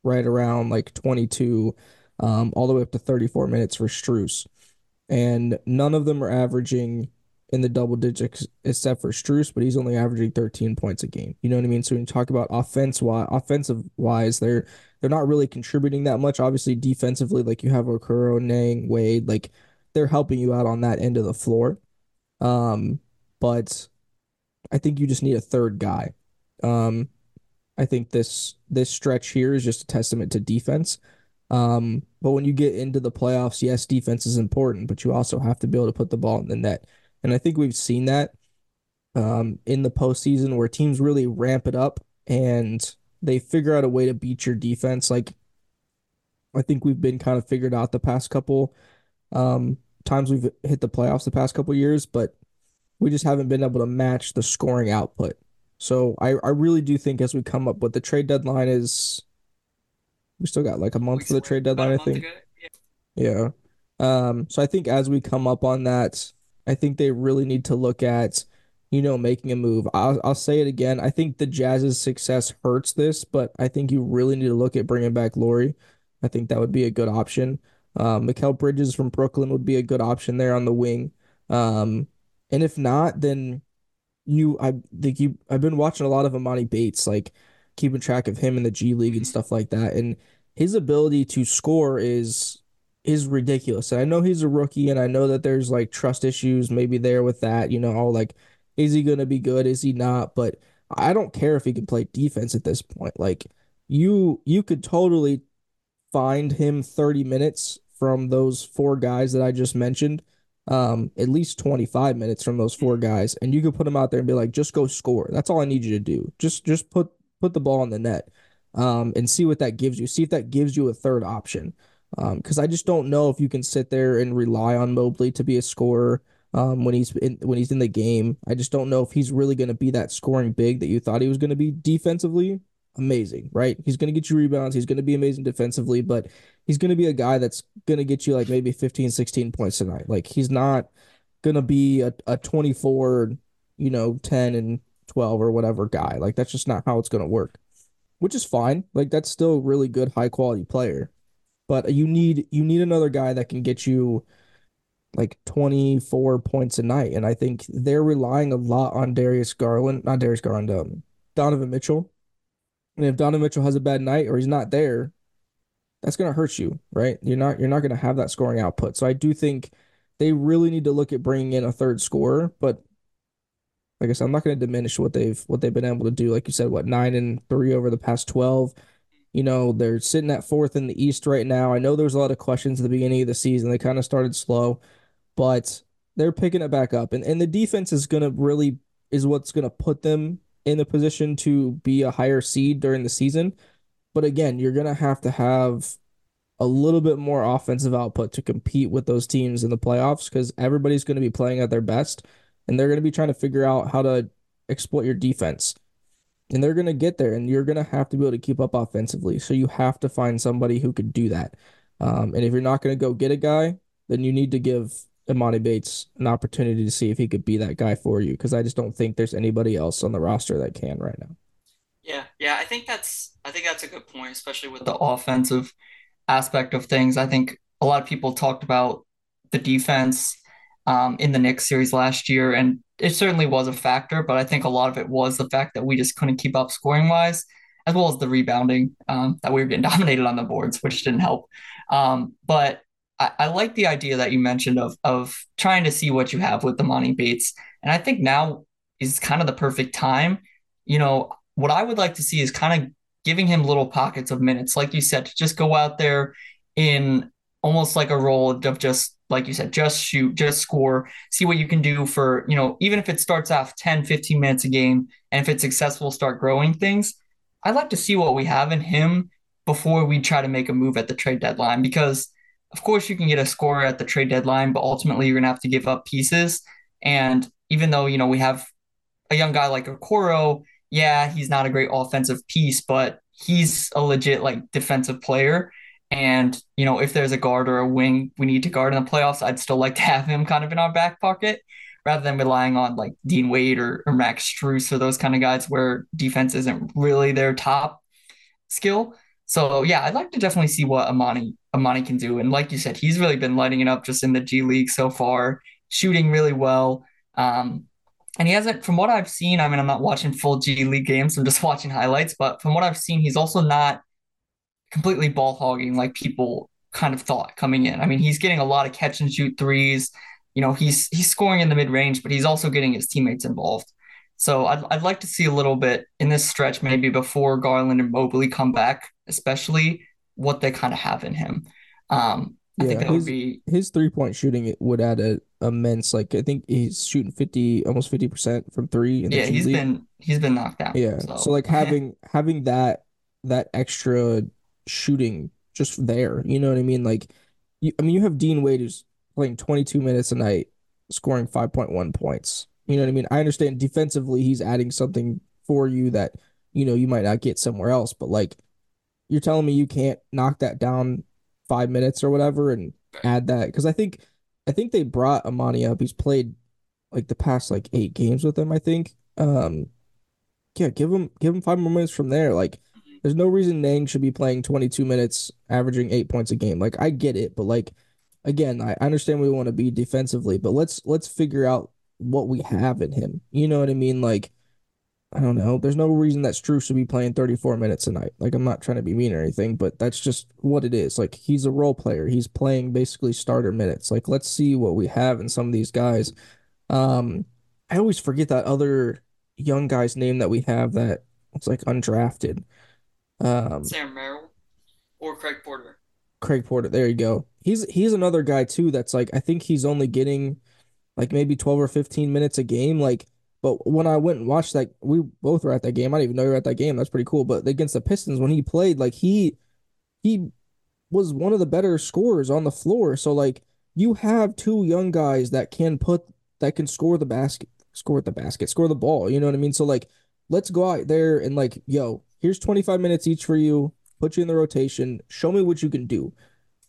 right around like 22, um, all the way up to 34 minutes for Strus. And none of them are averaging in the double digits except for Strus, but he's only averaging 13 points a game. You know what I mean? So when you talk about offense wise, offensive wise, they're they're not really contributing that much. Obviously, defensively, like you have Okoro, Niang, Wade, like they're helping you out on that end of the floor. Um, but I think you just need a third guy. Um, I think this this stretch here is just a testament to defense. Um, but when you get into the playoffs, yes, defense is important, but you also have to be able to put the ball in the net. And I think we've seen that um, in the postseason where teams really ramp it up and they figure out a way to beat your defense. Like I think we've been kind of figured out the past couple um, times we've hit the playoffs the past couple years, but we just haven't been able to match the scoring output. So I, I really do think as we come up but the trade deadline is we still got like a month for the trade deadline, I think. Yeah. Um, so I think as we come up on that, I think they really need to look at, you know, making a move. I'll I'll say it again. I think the Jazz's success hurts this, but I think you really need to look at bringing back Lauri. I think that would be a good option. Um, Mikal Bridges from Brooklyn would be a good option there on the wing. Um, and if not, then you I think you I've been watching a lot of Emoni Bates, like keeping track of him in the G League and stuff like that. And his ability to score is is ridiculous. And I know he's a rookie and I know that there's like trust issues maybe there with that, you know, all like is he gonna be good? Is he not? But I don't care if he can play defense at this point. Like you you could totally find him 30 minutes from those four guys that I just mentioned um, at least 25 minutes from those four guys, and you could put them out there and be like, just go score. That's all I need you to do. Just just put put the ball in the net, um, and see what that gives you. See if that gives you a third option. Um, because I just don't know if you can sit there and rely on Mobley to be a scorer. Um, when he's in when he's in the game, I just don't know if he's really going to be that scoring big that you thought he was going to be defensively amazing, right? He's going to get you rebounds. He's going to be amazing defensively, but he's going to be a guy that's going to get you like maybe 15, 16 points tonight. Like he's not going to be a, a 24, you know, 10 and 12 or whatever guy. Like that's just not how it's going to work, which is fine. Like that's still really good, high quality player. But you need you need another guy that can get you like 24 points a night. And I think they're relying a lot on Darius Garland, not Darius Garland, um, Donovan Mitchell and if Donovan Mitchell has a bad night or he's not there, that's going to hurt you, right? You're not you're not going to have that scoring output. So I do think they really need to look at bringing in a third scorer, but like I said, I'm not going to diminish what they've what they've been able to do. Like you said, what nine and three over the past twelve. You know, they're sitting at fourth in the East right now. I know there was a lot of questions at the beginning of the season. They kind of started slow, but they're picking it back up. And and the defense is gonna really is what's gonna put them in a position to be a higher seed during the season. But again, you're gonna have to have a little bit more offensive output to compete with those teams in the playoffs because everybody's going to be playing at their best and they're going to be trying to figure out how to exploit your defense. And they're going to get there and you're going to have to be able to keep up offensively. So you have to find somebody who could do that. Um, and if you're not going to go get a guy, then you need to give Emoni Bates an opportunity to see if he could be that guy for you because I just don't think there's anybody else on the roster that can right now. Yeah, yeah, I think that's I think that's a good point, especially with the offensive aspect of things. I think a lot of people talked about the defense um, in the Knicks series last year, and it certainly was a factor. But I think a lot of it was the fact that we just couldn't keep up scoring wise, as well as the rebounding um, that we were getting *laughs* dominated on the boards, which didn't help. Um, but I, I, like the idea that you mentioned of of trying to see what you have with the Emoni Bates, and I think now is kind of the perfect time. You know, what I would like to see is kind of giving him little pockets of minutes, like you said, to just go out there in almost like a role of just like you said, just shoot, just score, see what you can do for, you know, even if it starts off 10, 15 minutes a game, and if it's successful, start growing things. I'd like to see what we have in him before we try to make a move at the trade deadline because of course you can get a scorer at the trade deadline, but ultimately you're gonna have to give up pieces. And even though, you know, we have a young guy like Okoro yeah, he's not a great offensive piece, but he's a legit like defensive player. And, you know, if there's a guard or a wing we need to guard in the playoffs, I'd still like to have him kind of in our back pocket rather than relying on like Dean Wade or, or Max Strus or those kind of guys where defense isn't really their top skill. So yeah, I'd like to definitely see what Amani Emoni can do. And like you said, he's really been lighting it up just in the G League so far, shooting really well. Um, and he hasn't, from what I've seen, I mean, I'm not watching full G League games, I'm just *laughs* watching highlights, but from what I've seen, he's also not completely ball hogging like people kind of thought coming in. I mean, he's getting a lot of catch and shoot threes. You know, he's he's scoring in the mid range, but he's also getting his teammates involved. So I'd, I'd like to see a little bit in this stretch, maybe before Garland and Mobley come back, especially what they kind of have in him. Um, I Yeah, think that would his be his three point shooting would add a immense like I think he's shooting 50 almost 50% from 3 in the yeah, he's League. been he's been knocked out. Yeah. So So like having having that that extra shooting just there, you know what I mean? Like you I mean you have Dean Wade who's playing 22 minutes a night, scoring 5.1 points. You know what I mean? I understand defensively he's adding something for you that you know you might not get somewhere else, but like you're telling me you can't knock that down five minutes or whatever and add that because I think I think they brought Amani up. He's played like the past like eight games with them, I think. Um, yeah, give him give him five more minutes from there. Like, there's no reason Niang should be playing 22 minutes, averaging eight points a game. Like, I get it, but like, again, I understand we want to be defensively, but let's let's figure out what we have in him. You know what I mean? Like, I don't know. There's no reason that Strus should be playing 34 minutes a night. Like, I'm not trying to be mean or anything, but that's just what it is. Like, he's a role player. He's playing basically starter minutes. Like, let's see what we have in some of these guys. Um, I always forget that other young guy's name that we have that was like undrafted. Um, Sam Merrill or Craig Porter. Craig Porter. There you go. He's he's another guy too that's like I think he's only getting like maybe 12 or 15 minutes a game. Like, but when I went and watched that, we both were at that game. I didn't even know you were at that game. That's pretty cool. But against the Pistons, when he played, like he he was one of the better scorers on the floor. So like you have two young guys that can put that can score the basket, score the basket, score the ball. You know what I mean? So like let's go out there and like, yo, here's 25 minutes each for you. Put you in the rotation. Show me what you can do.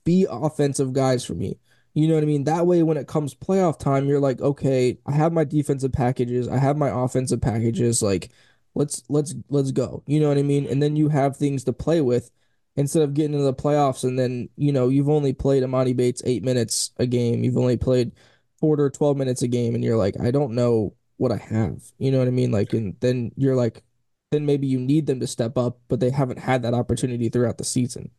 Be offensive guys for me. You know what I mean? That way, when it comes playoff time, you're like, okay, I have my defensive packages, I have my offensive packages. Like, let's let's let's go. You know what I mean? And then you have things to play with instead of getting into the playoffs and then you know you've only played Amani Bates eight minutes a game. You've only played Porter 12 minutes a game, and you're like, I don't know what I have. You know what I mean? Like, and then you're like, then maybe you need them to step up, but they haven't had that opportunity throughout the season.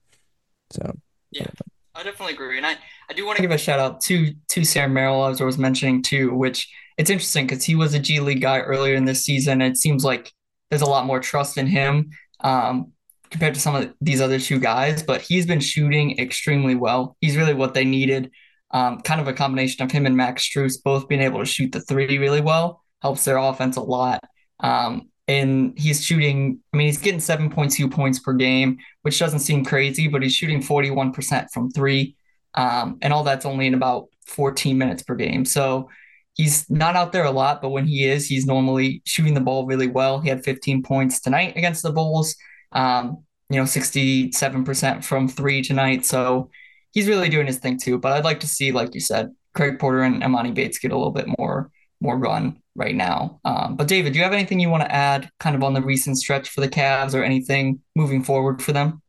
So. Yeah, I definitely agree. And I, I do want to give a shout out to to Sam Merrill, as I was mentioning too, which it's interesting because he was a G League guy earlier in this season. It seems like there's a lot more trust in him. Um, compared to some of these other two guys, but he's been shooting extremely well. He's really what they needed. Um, kind of a combination of him and Max Strus both being able to shoot the three really well helps their offense a lot. Um, and he's shooting, I mean, he's getting 7.2 points per game, which doesn't seem crazy, but he's shooting 41% from three. Um, and all that's only in about 14 minutes per game. So he's not out there a lot, but when he is, he's normally shooting the ball really well. He had 15 points tonight against the Bulls. Um, you know, 67% from three tonight. So he's really doing his thing too. But I'd like to see, like you said, Craig Porter and Amani Bates get a little bit more more run right now. Um, but David, do you have anything you want to add kind of on the recent stretch for the Cavs or anything moving forward for them?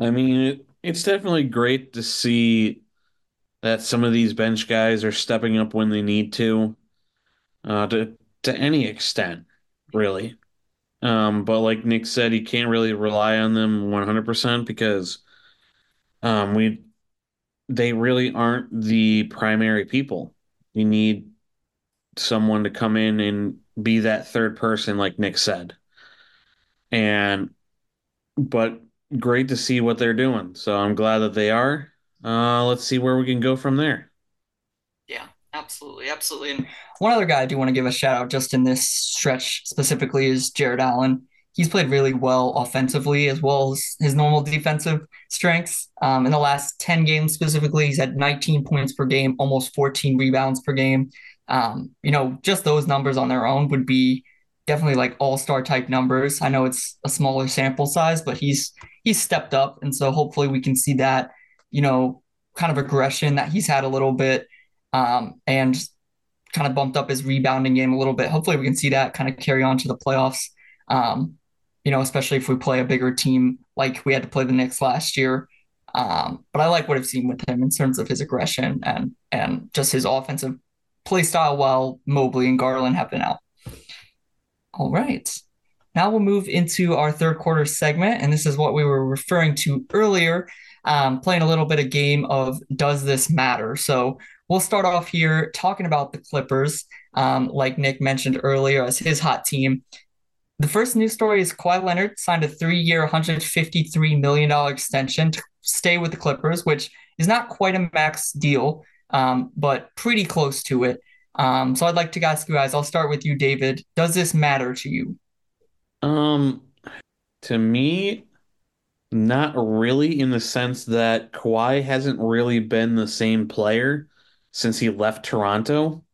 I mean, it, it's definitely great to see that some of these bench guys are stepping up when they need to, uh, to to any extent, really. Um, but like Nick said, you can't really rely on them 100% because um, we they really aren't the primary people. You need someone to come in and be that third person, like Nick said. And but great to see what they're doing. So I'm glad that they are. Uh, let's see where we can go from there. Yeah, absolutely, absolutely. And one other guy I do want to give a shout out just in this stretch specifically is Jarrett Allen. He's played really well offensively as well as his normal defensive strengths. Um, in the last 10 games specifically, he's had 19 points per game, almost 14 rebounds per game. Um, you know, just those numbers on their own would be definitely like all-star type numbers. I know it's a smaller sample size, but he's he's stepped up, and so hopefully we can see that, you know, kind of aggression that he's had a little bit, um, and kind of bumped up his rebounding game a little bit. Hopefully we can see that kind of carry on to the playoffs. Um, you know, especially if we play a bigger team like we had to play the Knicks last year. Um, but I like what I've seen with him in terms of his aggression and and just his offensive play style while Mobley and Garland have been out. All right. Now we'll move into our third quarter segment, and this is what we were referring to earlier, um, playing a little bit of game of Does This Matter? So we'll start off here talking about the Clippers, um, like Nick mentioned earlier, as his hot team. The first news story is Kawhi Leonard signed a three-year, $153 million extension to stay with the Clippers, which is not quite a max deal, um, but pretty close to it. Um, so I'd like to ask you guys, I'll start with you, David. Does this matter to you? Um, to me, not really in the sense that Kawhi hasn't really been the same player since he left Toronto.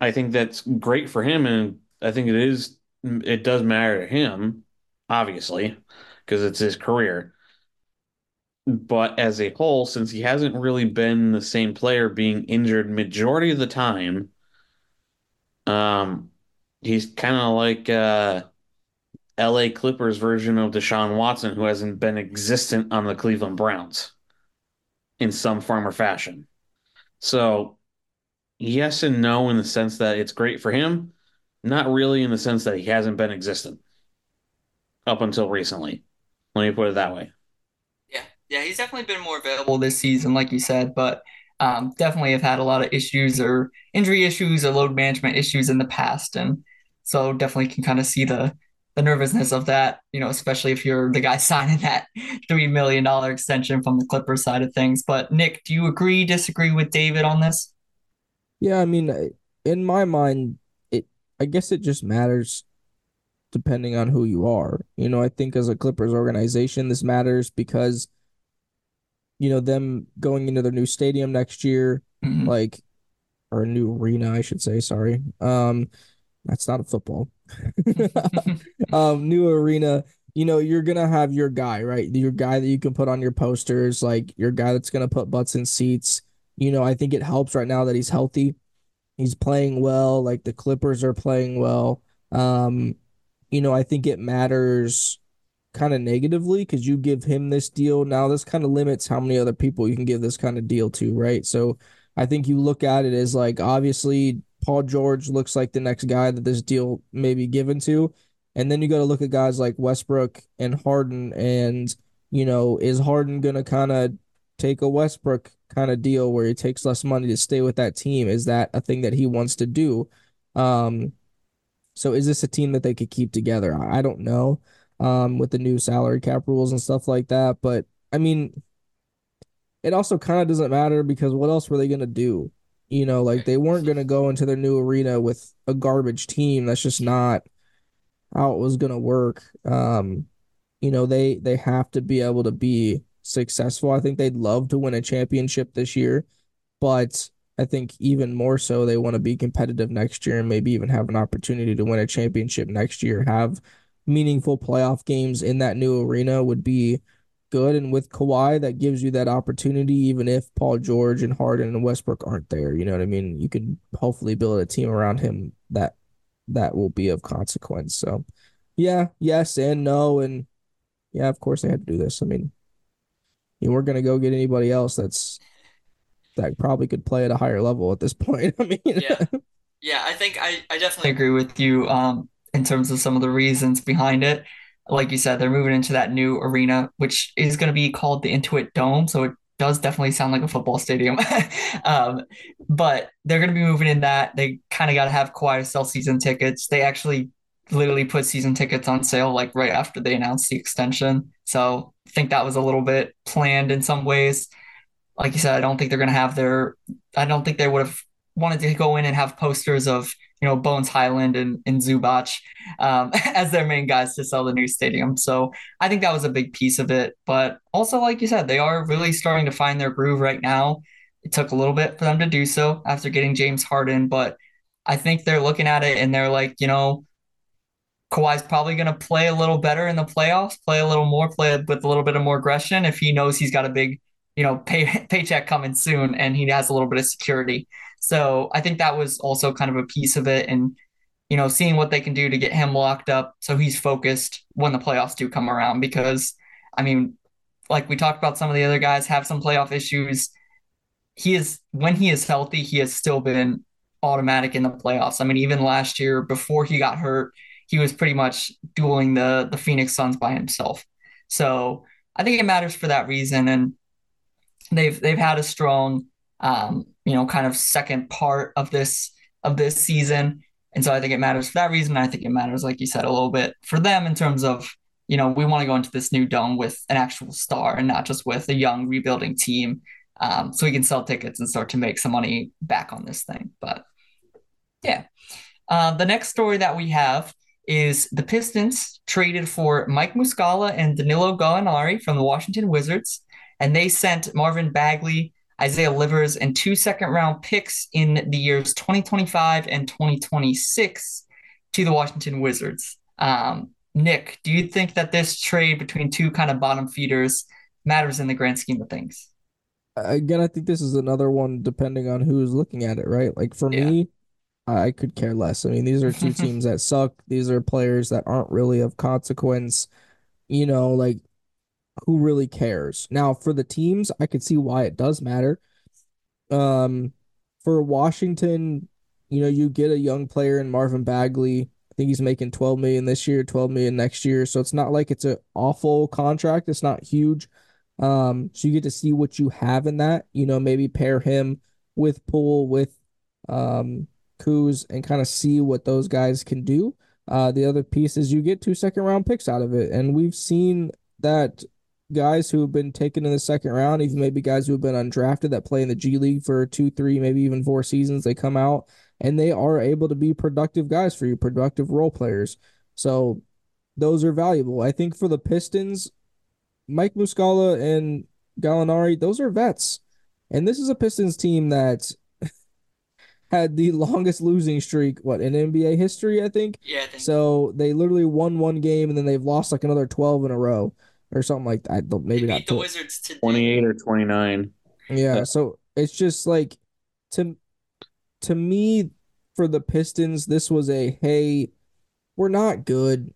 I think that's great for him, and I think it is it does matter to him, obviously, because it's his career. But as a whole, since he hasn't really been the same player, being injured majority of the time, um, he's kind of like uh, LA Clippers version of Deshaun Watson, who hasn't been existent on the Cleveland Browns in some form or fashion. So, yes and no in the sense that it's great for him, not really in the sense that he hasn't been existent up until recently. Let me put it that way. Yeah, he's definitely been more available this season, like you said, but um, definitely have had a lot of issues or injury issues or load management issues in the past, and so definitely can kind of see the the nervousness of that, you know, especially if you're the guy *laughs* signing that three million dollar extension from the Clippers side of things. But Nick, do you agree, disagree with David on this? Yeah, I mean, in my mind, it I guess it just matters depending on who you are. You know, I think as a Clippers organization, this matters because you know them going into their new stadium next year, Mhm. like or a new arena, I should say. Sorry, um, that's not a football. *laughs* um, new arena. You know, you're gonna have your guy, right? Your guy that you can put on your posters, like your guy that's gonna put butts in seats. You know, I think it helps right now that he's healthy. He's playing well, like the Clippers are playing well. Um, you know, I think it matters kind of negatively because you give him this deal. Now, this kind of limits how many other people you can give this kind of deal to, right? So I think you look at it as like obviously Paul George looks like the next guy that this deal may be given to. And then you got to look at guys like Westbrook and Harden. And, you know, is Harden going to kind of take a Westbrook kind of deal where he takes less money to stay with that team? Is that a thing that he wants to do? Um, so is this a team that they could keep together? I I don't know. Um, with the new salary cap rules and stuff like that. But I mean, it also kind of doesn't matter because what else were they gonna do? You know, like they weren't gonna go into their new arena with a garbage team. That's just not how it was gonna work. Um, you know, they they have to be able to be successful. I think they'd love to win a championship this year, but I think even more so they want to be competitive next year and maybe even have an opportunity to win a championship next year. Have meaningful playoff games in that new arena would be good. And with Kawhi, that gives you that opportunity, even if Paul George and Harden and Westbrook aren't there. You know what I mean? You can hopefully build a team around him that that will be of consequence. So yeah, yes and no. And yeah, of course they had to do this. I mean, you weren't gonna go get anybody else that's that probably could play at a higher level at this *laughs* point. I mean, Yeah. Yeah, I think I, I definitely agree with you um in terms of some of the reasons behind it. Like you said, they're moving into that new arena, which is going to be called the Intuit Dome, so it does definitely sound like a football stadium. *laughs* Um, but they're going to be moving in that. They kind of got to have Kawhi to sell season tickets. They actually literally put season tickets on sale like right after they announced the extension. So I think that was a little bit planned in some ways like you said, I don't think they're going to have their, I don't think they would have wanted to go in and have posters of, you know, Bones Hyland and, and Zubac um, *laughs* as their main guys to sell the new stadium. So I think that was a big piece of it. But also, like you said, they are really starting to find their groove right now. It took a little bit for them to do so after getting James Harden, but I think they're looking at it and they're like, you know, Kawhi's probably going to play a little better in the playoffs, play a little more, play with a little bit of more aggression if he knows he's got a big you know, pay, *laughs* paycheck coming soon and he has a little bit of security. So I think that was also kind of a piece of it. And, you know, seeing what they can do to get him locked up so he's focused when the playoffs do come around. Because, I mean, like we talked about, some of the other guys have some playoff issues. He is, when he is healthy, he has still been automatic in the playoffs. I mean, even last year before he got hurt, he was pretty much dueling the the Phoenix Suns by himself. So I think it matters for that reason. And they've they've had a strong um, you know kind of second part of this of this season. And so i think it matters for that reason. I think it matters like you said a little bit for them in terms of you know we want to go into this new dome with an actual star and not just with a young rebuilding team. Um, so we can sell tickets and start to make some money back on this thing. But yeah. Uh, the next story that we have is the Pistons traded for Mike Muscala and Danilo Gallinari from the Washington Wizards and they sent Marvin Bagley, Isaiah Livers, and two second round picks in the years 2025 and 2026 to the Washington Wizards. Um, Nick, do you think that this trade between two kind of bottom feeders matters in the grand scheme of things? again, I think this is another one depending on who's looking at it, right? Like for Yeah. me, I could care less. I mean, these are two *laughs* teams that suck. These are players that aren't really of consequence. You know, like who really cares? Now, for the teams, I could see why it does matter. Um, for Washington, you know, you get a young player in Marvin Bagley. I think he's making 12 million this year, 12 million next year. So it's not like it's an awful contract. It's not huge. Um, so you get to see what you have in that. You know, maybe pair him with Poole, with um Kuz, and kind of see what those guys can do. Uh, the other piece is you get two second round picks out of it, and we've seen that guys who have been taken in the second round, even maybe guys who have been undrafted that play in the G League for two, three, maybe even four seasons, they come out and they are able to be productive guys for you, productive role players. So those are valuable. I think for the Pistons, Mike Muscala and Gallinari, those are vets. And this is a Pistons team that *laughs* had the longest losing streak, what, in NBA history, I think. Yeah, I think So they literally won one game and then they've lost like another 12 in a row or something like that. I Maybe beat not. the tw- Wizards today. 28 or 29. Yeah, Yeah. so it's just like to to me for the Pistons, this was a hey, we're not good.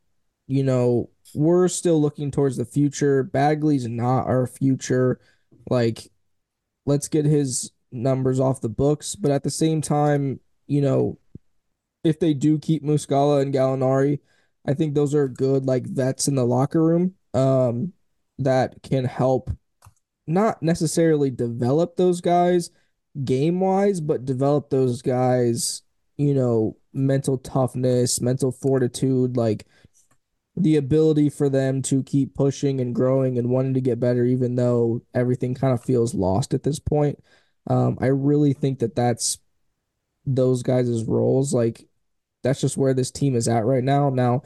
You know, we're still looking towards the future. Bagley's not our future. Like, let's get his numbers off the books. But at the same time, you know, if they do keep Muscala and Gallinari, I think those are good like vets in the locker room. Um, that can help not necessarily develop those guys game wise, but develop those guys, you know, mental toughness, mental fortitude, like the ability for them to keep pushing and growing and wanting to get better, even though everything kind of feels lost at this point. Um, I really think that that's those guys' roles. Like that's just where this team is at right now. Now,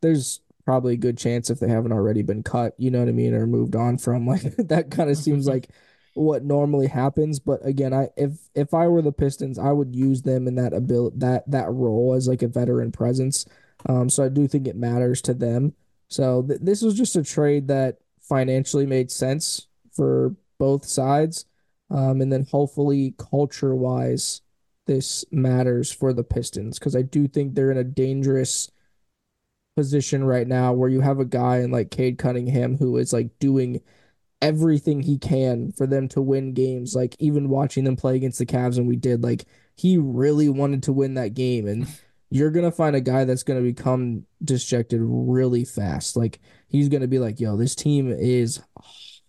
there's probably a good chance if they haven't already been cut, you know what I mean, or moved on from. *laughs* Like that kind of seems like what normally happens. But again, I if if I were the Pistons, I would use them in that ability that that role as like a veteran presence. Um, so I do think it matters to them. So th- this was just a trade that financially made sense for both sides. Um, and then hopefully culture wise, this matters for the Pistons because I do think they're in a dangerous position right now where you have a guy in like Cade Cunningham who is like doing everything he can for them to win games. Like even watching them play against the Cavs and we did, like he really wanted to win that game. And you're gonna find a guy that's gonna become dejected really fast. Like he's gonna be like, yo, this team is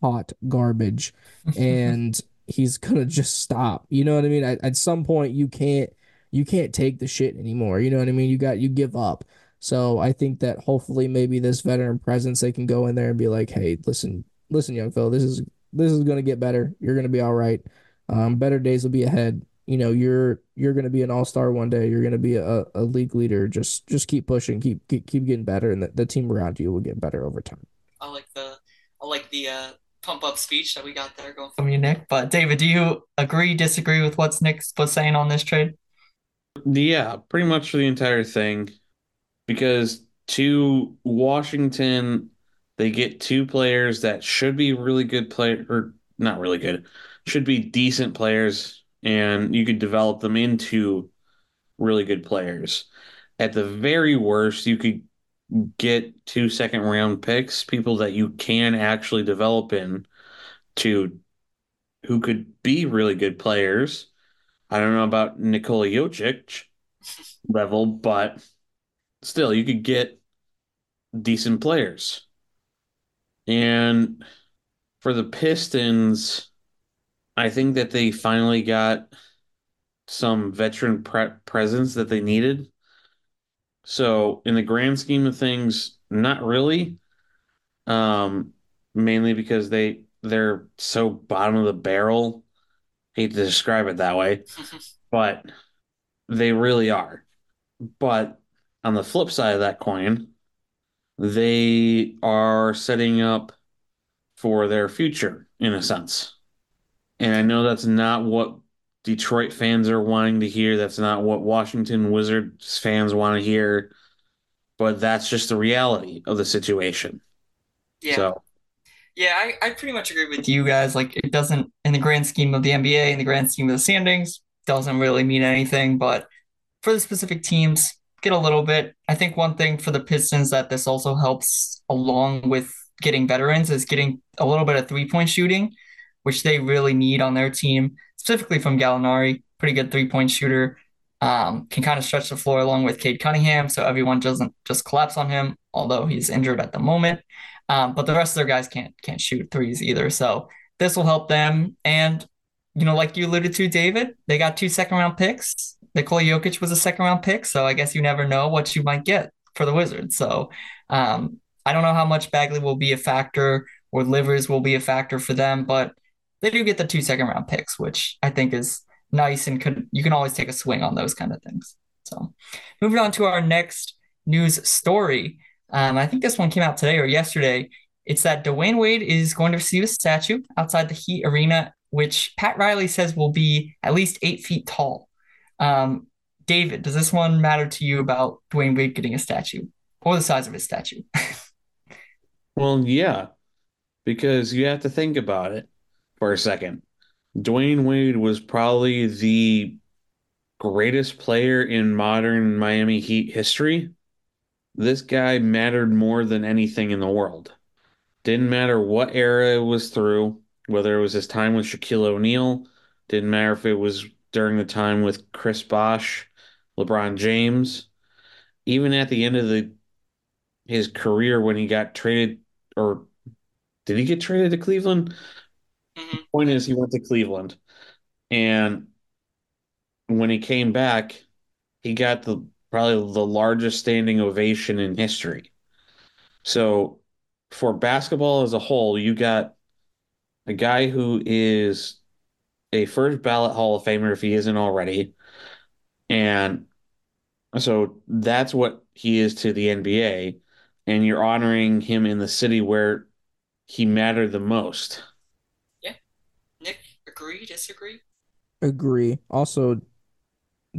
hot garbage. And *laughs* he's gonna just stop. You know what I mean? At, at some point you can't you can't take the shit anymore. You know what I mean? You got you give up. So I think that hopefully maybe this veteran presence they can go in there and be like, hey, listen, listen, young fellow, this is this is gonna get better. You're gonna be all right. Um, better days will be ahead. You know, you're you're gonna be an all star one day. You're gonna be a, a league leader. Just just keep pushing, keep keep, keep getting better, and the, the team around you will get better over time. I like the I like the uh, pump up speech that we got there going from you, Nick. But David, do you agree, disagree with what Nick was saying on this trade? Yeah, pretty much for the entire thing. Because to Washington, they get two players that should be really good player or not really good, should be decent players, and you could develop them into really good players. At the very worst, you could get two second round picks, people that you can actually develop in to who could be really good players. I don't know about Nikola Jokic level, but still, you could get decent players. And for the Pistons, I think that they finally got some veteran pre presence that they needed. So, in the grand scheme of things, not really. Um, mainly because they they're so bottom of the barrel. Hate to describe it that way, *laughs* but they really are. But on the flip side of that coin, they are setting up for their future in a sense. And I know that's not what Detroit fans are wanting to hear. That's not what Washington Wizards fans want to hear. But that's just the reality of the situation. Yeah. So, Yeah, I, I pretty much agree with you guys. Like, it doesn't, in the grand scheme of the NBA, in the grand scheme of the standings, doesn't really mean anything. But for the specific teams, get a little bit. I think one thing for the Pistons that this also helps along with getting veterans is getting a little bit of three point shooting, which they really need on their team, specifically from Gallinari. Pretty good three point shooter. Um, can kind of stretch the floor along with Cade Cunningham, so everyone doesn't just collapse on him, although he's injured at the moment. Um, but the rest of their guys can't can't shoot threes either. So this will help them. And you know, like you alluded to, David, they got two second round picks. Nikola Jokic was a second round pick, so I guess you never know what you might get for the Wizards. So um, I don't know how much Bagley will be a factor or Livers will be a factor for them, but they do get the two second round picks, which I think is nice and could you can always take a swing on those kind of things. So moving on to our next news story. Um, I think this one came out today or yesterday. It's that Dwyane Wade is going to receive a statue outside the Heat Arena, which Pat Riley says will be at least eight feet tall. Um, David, does this one matter to you about Dwyane Wade getting a statue or the size of his statue? *laughs* well, yeah, because you have to think about it for a second. Dwyane Wade was probably the greatest player in modern Miami Heat history. This guy mattered more than anything in the world. Didn't matter what era it was through, whether it was his time with Shaquille O'Neal, didn't matter if it was during the time with Chris Bosh, LeBron James. Even at the end of the his career when he got traded or did he get traded to Cleveland? Mm-hmm. Point is he went to Cleveland. And when he came back, he got the probably the largest standing ovation in history. So for basketball as a whole, you got a guy who is a first ballot Hall of Famer if he isn't already. And so that's what he is to the NBA. And you're honoring him in the city where he mattered the most. Yeah. Nick, agree, disagree? Agree. Also,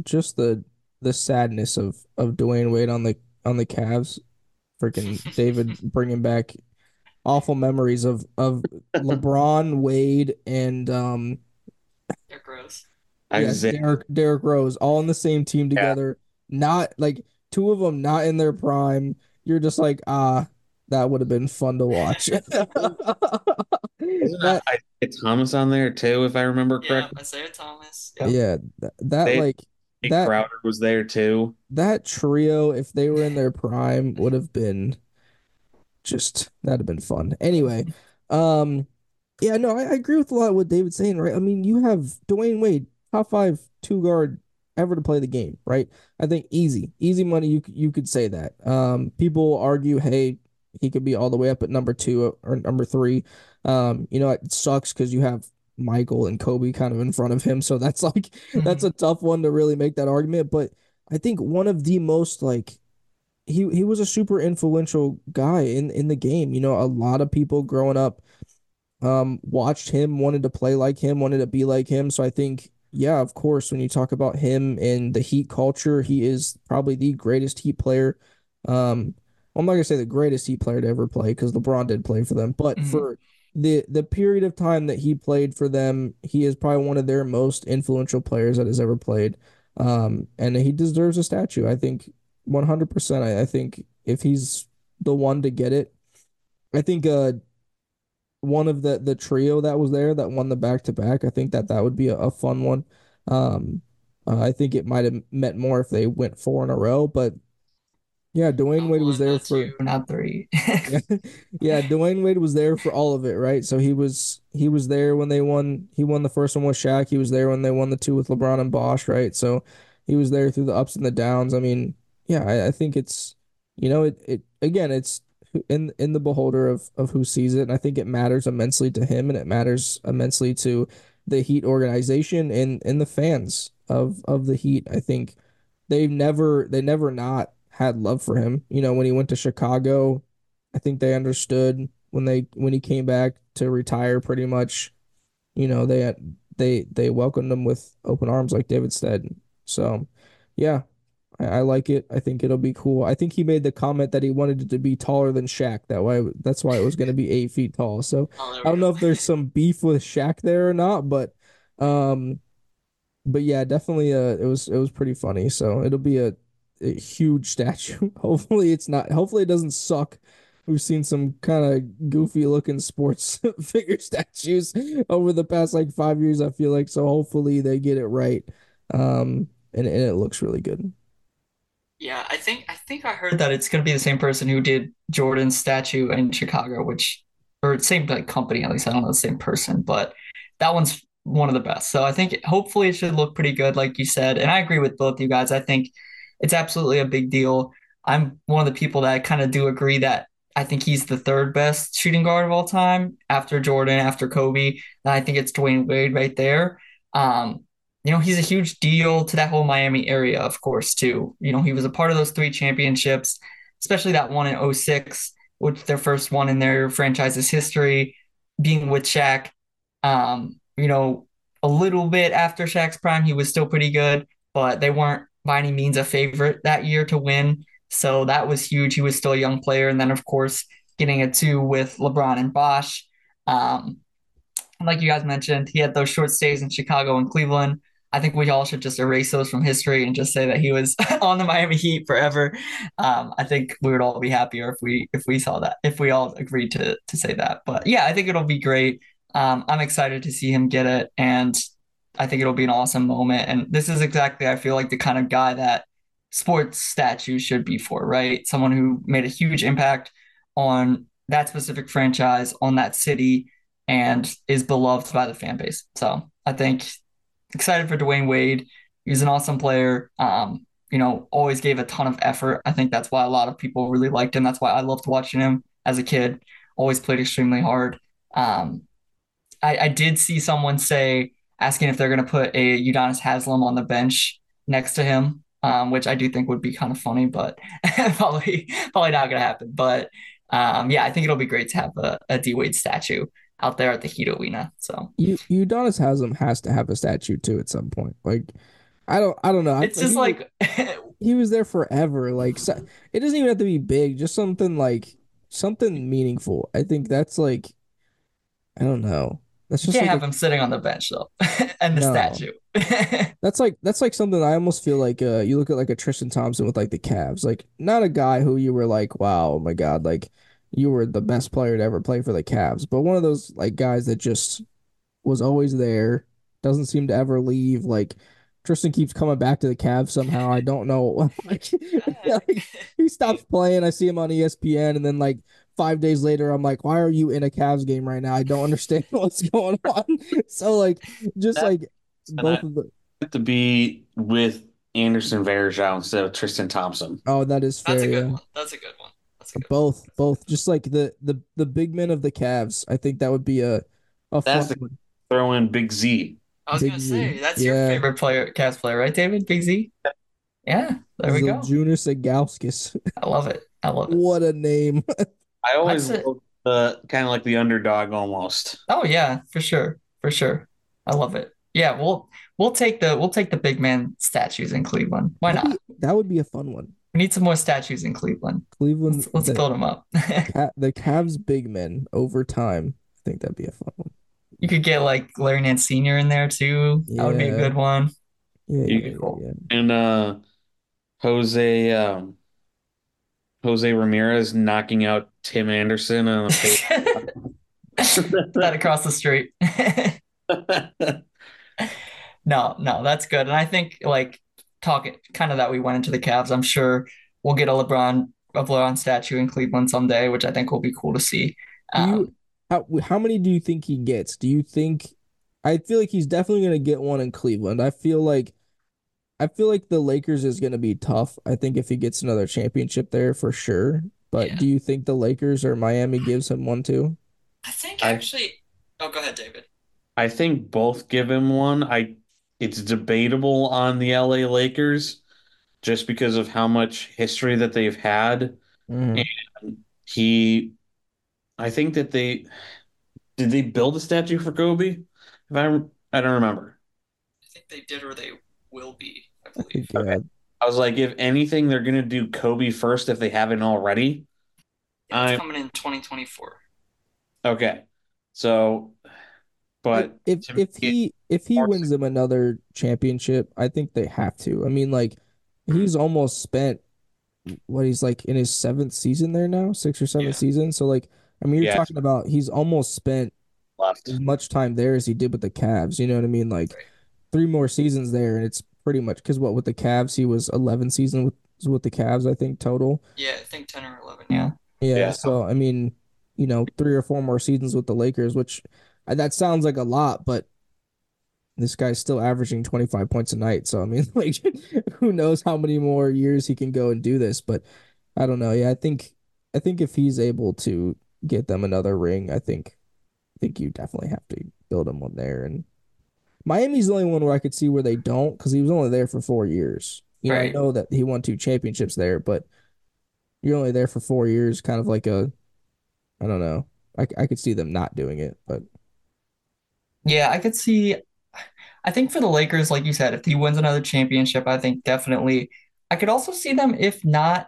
just the the sadness of of Dwyane Wade on the on the Cavs, freaking *laughs* David bringing back awful memories of of LeBron, Wade, and um They're gross. yeah, Isaiah, Derrick Derrick Rose all on the same team together. Not like two of them not in their prime. You're just like ah, that would have been fun to watch. *laughs* *laughs* isn't That that Isaiah Thomas on there too, if I remember Yeah, correctly? Isaiah Thomas. Yep. yeah, that, that They- like Nick that Crowder was there too. that trio, if they were in their prime, would have been just that'd have been fun. Anyway, um, yeah, no, I, I agree with a lot of what David's saying, right? I mean, you have Dwyane Wade, top five two guard ever to play the game, right? I think easy, easy money. You you could say that. Um, people argue, hey, he could be all the way up at number two or number three. Um, you know, it sucks because you have Michael and Kobe kind of in front of him, so that's *laughs* like that's a tough one to really make that argument. But I think one of the most like he he was a super influential guy in in the game. You know, a lot of people growing up um watched him, wanted to play like him, wanted to be like him. So I think yeah, of course, when you talk about him and the Heat culture, he is probably the greatest Heat player. Um, I'm not gonna say the greatest Heat player to ever play because LeBron did play for them, but Mhm. for the the period of time that he played for them, he is probably one of their most influential players that has ever played. Um, and he deserves a statue. I think 100%. I, I think if he's the one to get it, I think uh one of the the trio that was there that won the back to back, I think that that would be a, a fun one. Um, uh, I think it might have meant more if they went four in a row, but yeah, Dwyane Wade was there not for two, not three. *laughs* *laughs* yeah, yeah, Dwyane Wade was there for all of it, right? So he was he was there when they won. He won the first one with Shaq. He was there when they won the two with LeBron and Bosh, right? So he was there through the ups and the downs. I mean, yeah, I, I think it's you know it it again it's in in the beholder of of who sees it, and I think it matters immensely to him, and it matters immensely to the Heat organization and and the fans of of the Heat. I think they've never they never not had love for him. You know, when he went to Chicago, I think they understood when they when he came back to retire pretty much, you know, they they they welcomed him with open arms like David said. So, yeah, I, I like it. I think it'll be cool. I think he made the comment that he wanted it to be taller than Shaq. That way that's why it was going to be eight feet tall. So *laughs* Oh, I don't know if there's some beef with Shaq there or not, but um but yeah, definitely uh it was it was pretty funny. So it'll be a, a huge *laughs* statue. Hopefully it's not hopefully it doesn't suck. We've seen some kind of goofy looking sports *laughs* figure statues over the past like five years, I feel like. So hopefully they get it right. Um and, and it looks really good. Yeah, I think I think I heard that it's gonna be the same person who did Jordan's statue in Chicago, which or same like company at least. I don't know the same person, but that one's one of the best. So I think hopefully it should look pretty good, like you said. And I agree with both you guys. I think it's absolutely a big deal. I'm one of the people that kind of do agree that I think he's the third best shooting guard of all time after Jordan, after Kobe. And I think it's Dwyane Wade right there. Um, you know, he's a huge deal to that whole Miami area, of course, too. You know, he was a part of those three championships, especially that one in 06, which their first one in their franchise's history, being with Shaq. Um, you know, a little bit after Shaq's prime, he was still pretty good, but they weren't by any means a favorite that year to win. So that was huge. He was still a young player. And then, of course, getting a two with LeBron and Bosh. Um, like you guys mentioned, he had those short stays in Chicago and Cleveland. I think we all should just erase those from history and just say that he was *laughs* on the Miami Heat forever. Um, I think we would all be happier if we if we saw that, if we all agreed to to say that. But yeah, I think it'll be great. Um, I'm excited to see him get it, and I think it'll be an awesome moment. And this is exactly, I feel like, the kind of guy that sports statues should be for, right? Someone who made a huge impact on that specific franchise, on that city, and is beloved by the fan base. So I think excited for Dwyane Wade. He's an awesome player. Um, you know, always gave a ton of effort. I think that's why a lot of people really liked him. That's why I loved watching him as a kid. Always played extremely hard. Um, I, I did see someone say asking if they're going to put a Udonis Haslem on the bench next to him, um, which I do think would be kind of funny, but *laughs* probably probably not going to happen. But um, yeah, I think it'll be great to have a, a D Wade statue out there at the Heat Arena. So You Udonis Haslem has to have a statue too at some point. Like I don't I don't know. I- it's just he- like *laughs* he was there forever. Like so, it doesn't even have to be big, just something like something meaningful. I think that's like I don't know. That's you just can't like have a- him sitting on the bench though, *laughs* and the No. statue. *laughs* that's like that's like something I almost feel like uh you look at like a Tristan Thompson with like the Cavs. Like not a guy who you were like, wow, oh my God, like you were the best player to ever play for the Cavs, but one of those like guys that just was always there, doesn't seem to ever leave. Like Tristan keeps coming back to the Cavs somehow. I don't know. *laughs* *laughs* like, *laughs* like, he stops playing. I see him on ESPN, and then like five days later, I'm like, why are you in a Cavs game right now? I don't understand what's going on. So like, just That- like both of the. to be with Anderson Varejao instead of Tristan Thompson. Oh, that is fair. That's a good yeah. one. That's a good one. That's good Both, both, just like the the the big men of the Cavs. I think that would be a a That's fun the- one. Throw in Big Z. I was Big gonna Z. say that's your favorite player, Cavs player, right, David? Big Z. Yeah, there we go. Zydrunas Ilgauskas. I love it. I love it. What a name. *laughs* I always That's it. the kind of like the underdog almost. Oh yeah, for sure, for sure. I love it. Yeah, we'll we'll take the we'll take the big man statues in Cleveland. Why That'd not? be- that would be a fun one. We need some more statues in Cleveland. Cleveland, Let's, let's the, build them up. *laughs* Ca- the Cavs big men over time. I think that'd be a fun one. You could get like Larry Nance Sr. in there too. That would be a good one. Yeah, yeah, could yeah, And uh Jose um Jose Ramirez knocking out Tim Anderson on the face. *laughs* That across the street. *laughs* No, no, that's good. And I think like talking kind of that we went into the Cavs. I'm sure we'll get a LeBron a LeBron statue in Cleveland someday, which I think will be cool to see. Do you- Um, How how many do you think he gets? Do you think I feel like he's definitely gonna get one in Cleveland. I feel like I feel like the Lakers is gonna be tough. I think if he gets another championship there for sure. But Yeah. do you think the Lakers or Miami gives him one too? I think I- actually. Oh, go ahead, David. I think both give him one. I it's debatable on the LA Lakers just because of how much history that they've had. Mhm. He I think that they did they build a statue for Kobe? If I I don't remember. I think they did or they will be. I I believe. yeah. I was like, if anything, they're gonna do Kobe first if they haven't already. Yeah, it's I'm- coming in 2024. Okay. So but if to if he if he wins them another championship, I think they have to. I mean, like he's almost spent what he's like in his seventh season there now, six or seven Yeah. season. So like, I mean, you're Yeah. talking about he's almost spent left. as much time there as he did with the Cavs. You know what I mean? Like Right. three more seasons there, and it's pretty much because what with the Cavs, he was 11 seasons with with the Cavs, I think total. Yeah, I think 10 or 11. Yeah. Yeah, Yeah. so I mean, you know, three or four more seasons with the Lakers, which that sounds like a lot, but this guy's still averaging 25 points a night. So I mean, *laughs* like who knows how many more years he can go and do this, but I don't know. Yeah, I think I think if he's able to get them another ring, I think I think you definitely have to build him one there and Miami's the only one where I could see where they don't because he was only there for four years. You know, I know that he won two championships there, but you're only there for four years, kind of like a, I don't know. I, I could see them not doing it, but Yeah, I could see. I think for the Lakers, like you said, if he wins another championship, I think definitely. I could also see them, if not,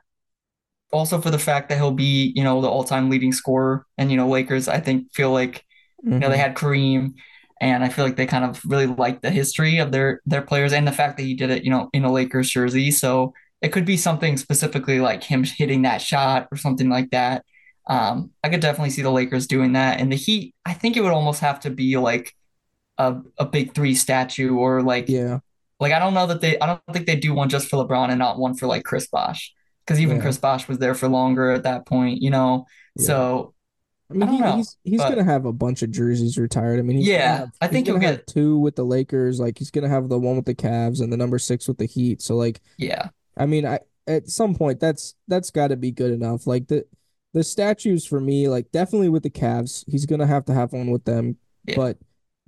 also for the fact that he'll be, you know, the all-time leading scorer. And, you know, Lakers, I think, feel like, you know, they had Kareem, and I feel like they kind of really like the history of their their players and the fact that he did it, you know, in a Lakers jersey. So it could be something specifically like him hitting that shot or something like that. Um, I could definitely see the Lakers doing that. And the Heat, I think it would almost have to be like a, a big three statue or like yeah, like I don't know that they I don't think they do one just for LeBron and not one for like Chris Bosh because even Yeah. Chris Bosh was there for longer at that point, you know. yeah. So I mean, I don't he, know, he's he's but- gonna have a bunch of jerseys retired. I mean, Yeah, have, I think he'll have get- two with the Lakers. Like he's gonna have the one with the Cavs and the number six with the Heat. So like, yeah, I mean, I at some point that's that's got to be good enough. Like the the statues for me, like definitely with the Cavs, he's gonna have to have one with them. Yeah. But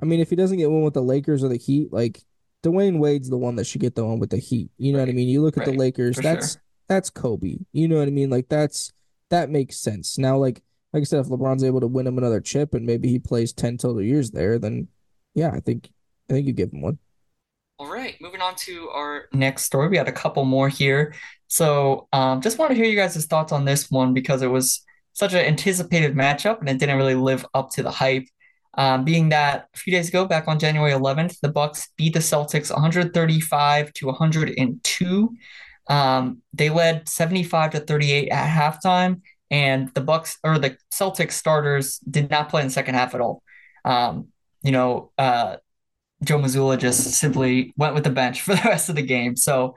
I mean, if he doesn't get one with the Lakers or the Heat, like Dwyane Wade's the one that should get the one with the Heat. You know what I mean? You look at the Lakers, for that's sure. that's Kobe. You know what I mean? Like that's that makes sense. Now, like like I said, if LeBron's able to win him another chip and maybe he plays 10 total years there, then yeah, I think I think you give him one. All right, moving on to our next story. We had a couple more here. So, um, just want to hear you guys' thoughts on this one because it was such an anticipated matchup and it didn't really live up to the hype. Um, being that a few days ago, back on January 11th, the Bucks beat the Celtics 135 to 102. Um, they led 75 to 38 at halftime, and the Bucks or the Celtics starters did not play in the second half at all. Um, you know, uh, Joe Mazzulla just simply went with the bench *laughs* for the rest of the game. So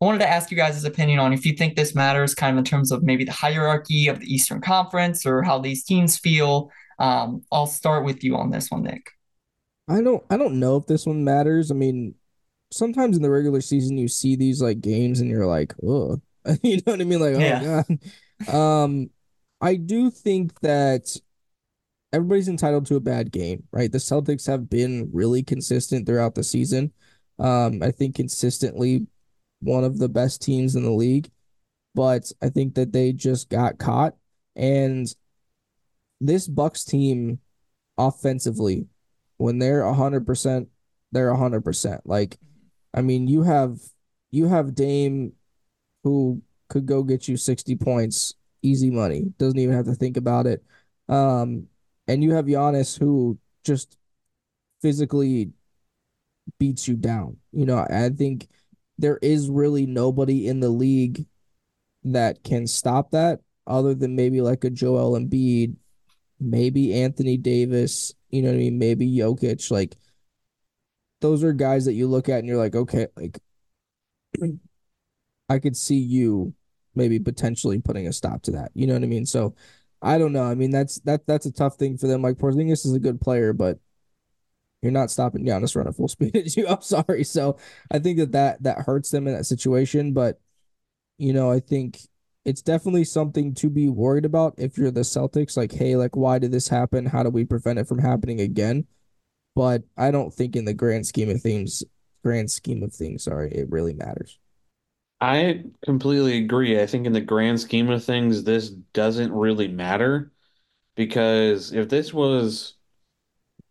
I wanted to ask you guys' opinion on if you think this matters, kind of in terms of maybe the hierarchy of the Eastern Conference or how these teams feel. Um, I'll start with you on this one, Nick. I don't I don't know if this one matters. I mean, sometimes in the regular season you see these like games and you're like, oh, *laughs* you know what I mean? Like, Yeah. oh God. Um, I do think that everybody's entitled to a bad game, right? The Celtics have been really consistent throughout the season. Um, I think consistently one of the best teams in the league, but I think that they just got caught. And this Bucks team offensively, when they're 100%, they're 100%. Like, I mean, you have you have Dame who could go get you 60 points, easy money. Doesn't even have to think about it. Um, and you have Giannis who just physically beats you down. You know, I think there is really nobody in the league that can stop that other than maybe like a Joel Embiid, maybe Anthony Davis, you know what I mean? Maybe Jokic. Like those are guys that you look at and you're like, okay, like *clears throat* I could see you maybe potentially putting a stop to that. You know what I mean? So I don't know. I mean, that's that that's a tough thing for them. Like Porzingis is a good player, but you're not stopping Giannis running full speed at *laughs* you. I'm sorry. So I think that that that hurts them in that situation. But you know, I think it's definitely something to be worried about if you're the Celtics. Like, hey, like why did this happen? How do we prevent it from happening again? But I don't think in the grand scheme of things, grand scheme of things, sorry, it really matters. I completely agree. I think in the grand scheme of things, this doesn't really matter because if this was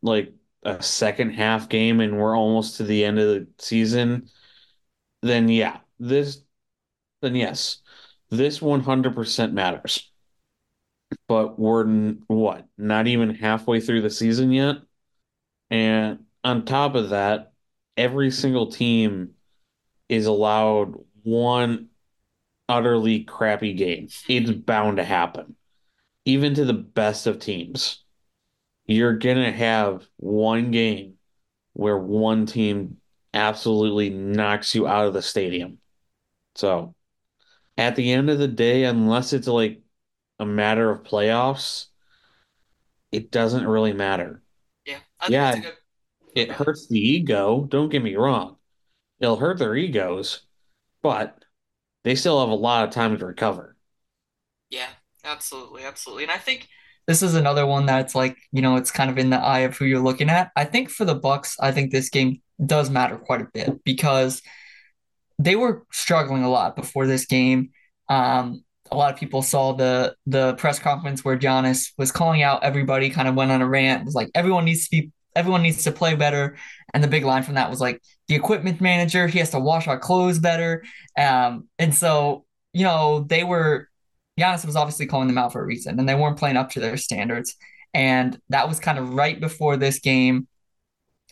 like a second half game and we're almost to the end of the season, then yeah, this, then yes, this 100% matters. But we're what, not even halfway through the season yet? And on top of that, every single team is allowed one utterly crappy game. It's bound to happen. Even to the best of teams, you're gonna have one game where one team absolutely knocks you out of the stadium. So at the end of the day, unless it's like a matter of playoffs, it doesn't really matter. Yeah, Yeah, good. it hurts the ego. Don't get me wrong. It'll hurt their egos, but they still have a lot of time to recover. Yeah, absolutely, absolutely. And I think this is another one that's like, you know, it's kind of in the eye of who you're looking at. I think for the Bucks, I think this game does matter quite a bit because they were struggling a lot before this game. Um, a lot of people saw the the press conference where Giannis was calling out everybody, kind of went on a rant, was like everyone needs to be everyone needs to play better. And the big line from that was like the equipment manager, he has to wash our clothes better. Um, and so, you know, they were Giannis was obviously calling them out for a reason, and they weren't playing up to their standards. And that was kind of right before this game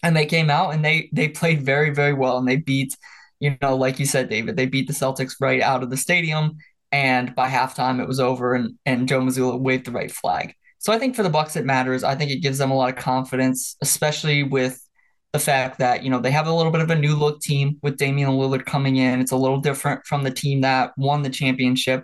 and they came out and they they played very very well and they beat you know like you said David they beat the Celtics right out of the stadium and by halftime it was over and and Joe Mazzulla waved the right flag. So I think for the Bucks it matters. I think it gives them a lot of confidence especially with the fact that you know they have a little bit of a new look team with Damian Lillard coming in. It's a little different from the team that won the championship.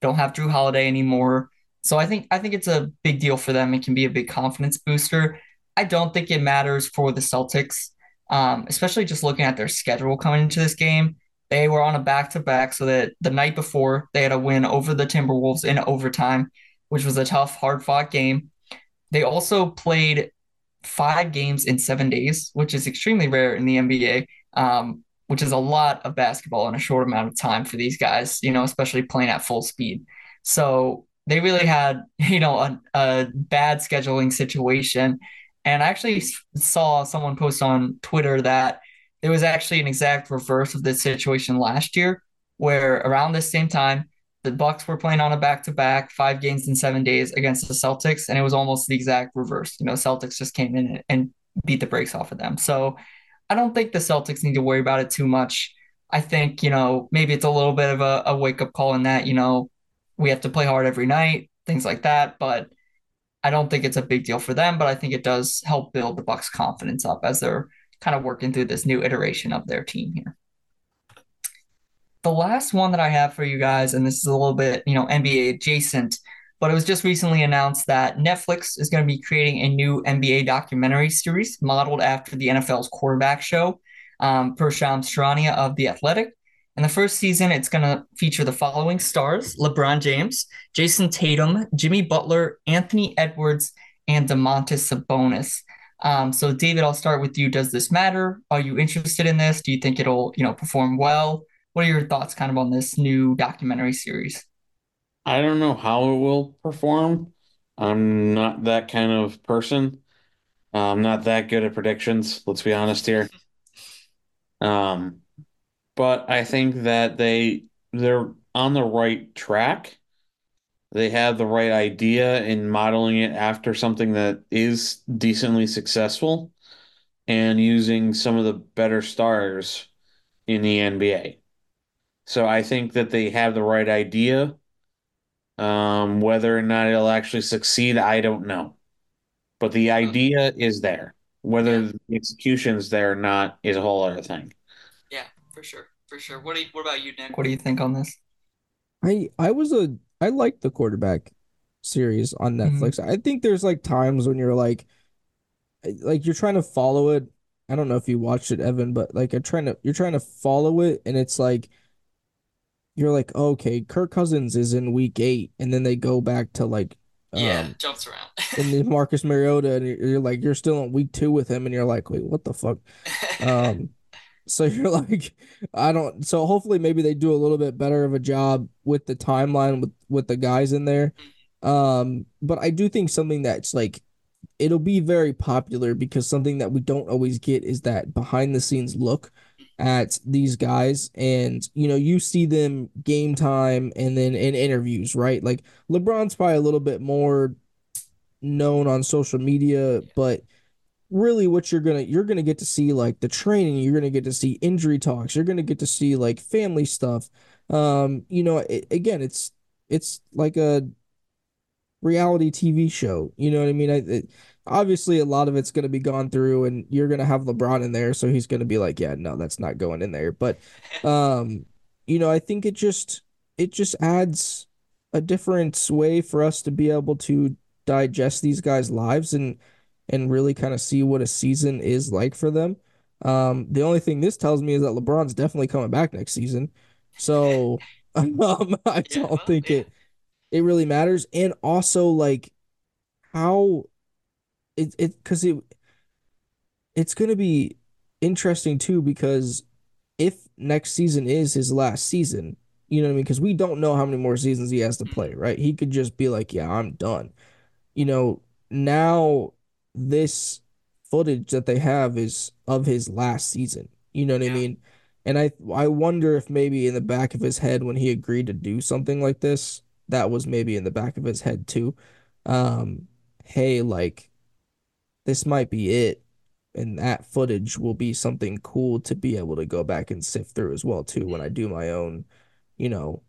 Don't have Jrue Holiday anymore. So I think I think it's a big deal for them. It can be a big confidence booster. I don't think it matters for the Celtics, um, especially just looking at their schedule coming into this game. They were on a back to back, so that the night before they had a win over the Timberwolves in overtime, which was a tough, hard fought game. They also played five games in seven days, which is extremely rare in the NBA, um, which is a lot of basketball in a short amount of time for these guys, you know, especially playing at full speed. So they really had, *laughs* you know, a, a bad scheduling situation. And I actually saw someone post on Twitter that it was actually an exact reverse of this situation last year, where around the same time, the Bucks were playing on a back-to-back, five games in seven days against the Celtics, and it was almost the exact reverse. You know, Celtics just came in and beat the brakes off of them. So I don't think the Celtics need to worry about it too much. I think, you know, maybe it's a little bit of a, a wake-up call in that, you know, we have to play hard every night, things like that. But I don't think it's a big deal for them, but I think it does help build the Bucks' confidence up as they're kind of working through this new iteration of their team here. The last one that I have for you guys, and this is a little bit, you know, NBA adjacent, but it was just recently announced that Netflix is going to be creating a new NBA documentary series modeled after the NFL's quarterback show, um, per Shams Charania of The Athletic. In the first season, it's going to feature the following stars LeBron James, Jayson Tatum, Jimmy Butler, Anthony Edwards, and Domantas Sabonis. Um, so, David, I'll start with you. Does this matter? Are you interested in this? Do you think it'll, you know, perform well? What are your thoughts kind of on this new documentary series? I don't know how it will perform. I'm not that kind of person. I'm not that good at predictions, let's be honest here. Um, but I think that they they're on the right track. They have the right idea in modeling it after something that is decently successful and using some of the better stars in the NBA. So I think that they have the right idea. Um, whether or not it'll actually succeed, I don't know. But the idea is there. Whether the execution's there or not is a whole other thing. Yeah, for sure, for sure. What do you, what about you, Nick? What do you think on this? I I was a I liked the quarterback series on Mhm. Netflix. I think there's like times when you're like like you're trying to follow it. I don't know if you watched it, Evan, but like you're trying to you're trying to follow it and it's like you're like, okay, Kirk Cousins is in week eight, and then they go back to like Yeah, um jumps around. and then *laughs* Marcus Mariota and you're, you're like you're still in week two with him and you're like, wait, what the fuck? *laughs* Um so *laughs* you're like, I don't. So hopefully, maybe they do a little bit better of a job with the timeline with with the guys in there. Um, but I do think something that's like, it'll be very popular because something that we don't always get is that behind the scenes look at these guys, and you know, you see them game time and then in interviews, right? Like LeBron's probably a little bit more known on social media, but really what you're gonna you're gonna get to see like the training you're gonna get to see injury talks you're gonna get to see like family stuff. Um you know it, again it's it's like a reality TV show you know what I mean? I, it, obviously a lot of it's gonna be gone through and you're gonna have LeBron in there so he's gonna be like yeah no that's not going in there. But um you know I think it just it just adds a different way for us to be able to digest these guys' lives and and really kind of see what a season is like for them. Um, the only thing this tells me is that LeBron's definitely coming back next season. So *laughs* *laughs* um, I Yeah, don't well, think yeah. it it really matters. And also like how it it because it it's gonna be interesting too because if next season is his last season, you know what I mean? Because we don't know how many more seasons he has to play, right? He could just be like, yeah, I'm done you know, now this footage that they have is of his last season. You know what I mean? And I I wonder if maybe in the back of his head when he agreed to do something like this, that was maybe in the back of his head too. Um, hey, like this might be it. And that footage will be something cool to be able to go back and sift through as well too when I do my own, you know,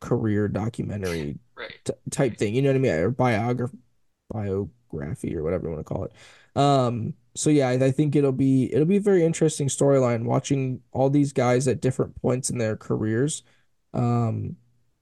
career documentary *laughs* Right. t type thing. You know what I mean? Or biography, biography, or whatever you want to call it. Um, so yeah, I, I think it'll be it'll be a very interesting storyline watching all these guys at different points in their careers. Um,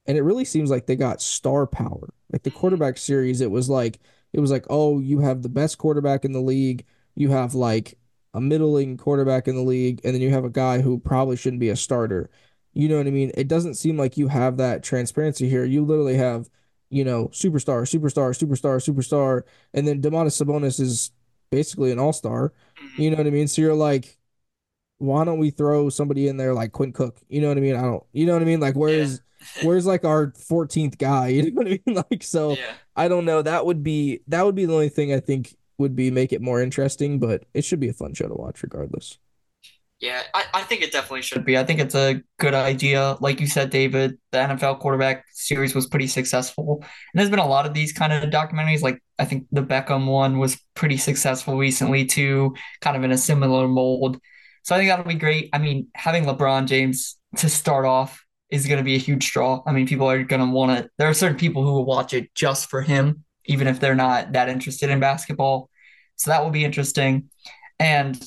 and it really seems like they got star power. Like the quarterback series, it was like it was like, oh, you have the best quarterback in the league. You have like a middling quarterback in the league, and then you have a guy who probably shouldn't be a starter. You know what I mean? It doesn't seem like you have that transparency here. You literally have, you know, superstar, superstar, superstar, superstar, and then Domantas Sabonis is basically an all-star. Mm-hmm. You know what I mean? So you're like, why don't we throw somebody in there like Quinn Cook? You know what I mean? I don't, you know what I mean? Like, where's *laughs* where's like our 14th guy? *laughs* You know what I mean? Like, so Yeah. I don't know. That would be that would be the only thing I think would be make it more interesting, but it should be a fun show to watch regardless. Yeah, I, I think it definitely should be. I think it's a good idea. Like you said, David, the NFL quarterback series was pretty successful. And there's been a lot of these kind of documentaries. Like I think the Beckham one was pretty successful recently too, kind of in a similar mold. So I think that'll be great. I mean, having LeBron James to start off is going to be a huge draw. I mean, people are going to want to, there are certain people who will watch it just for him, even if they're not that interested in basketball. So that will be interesting. And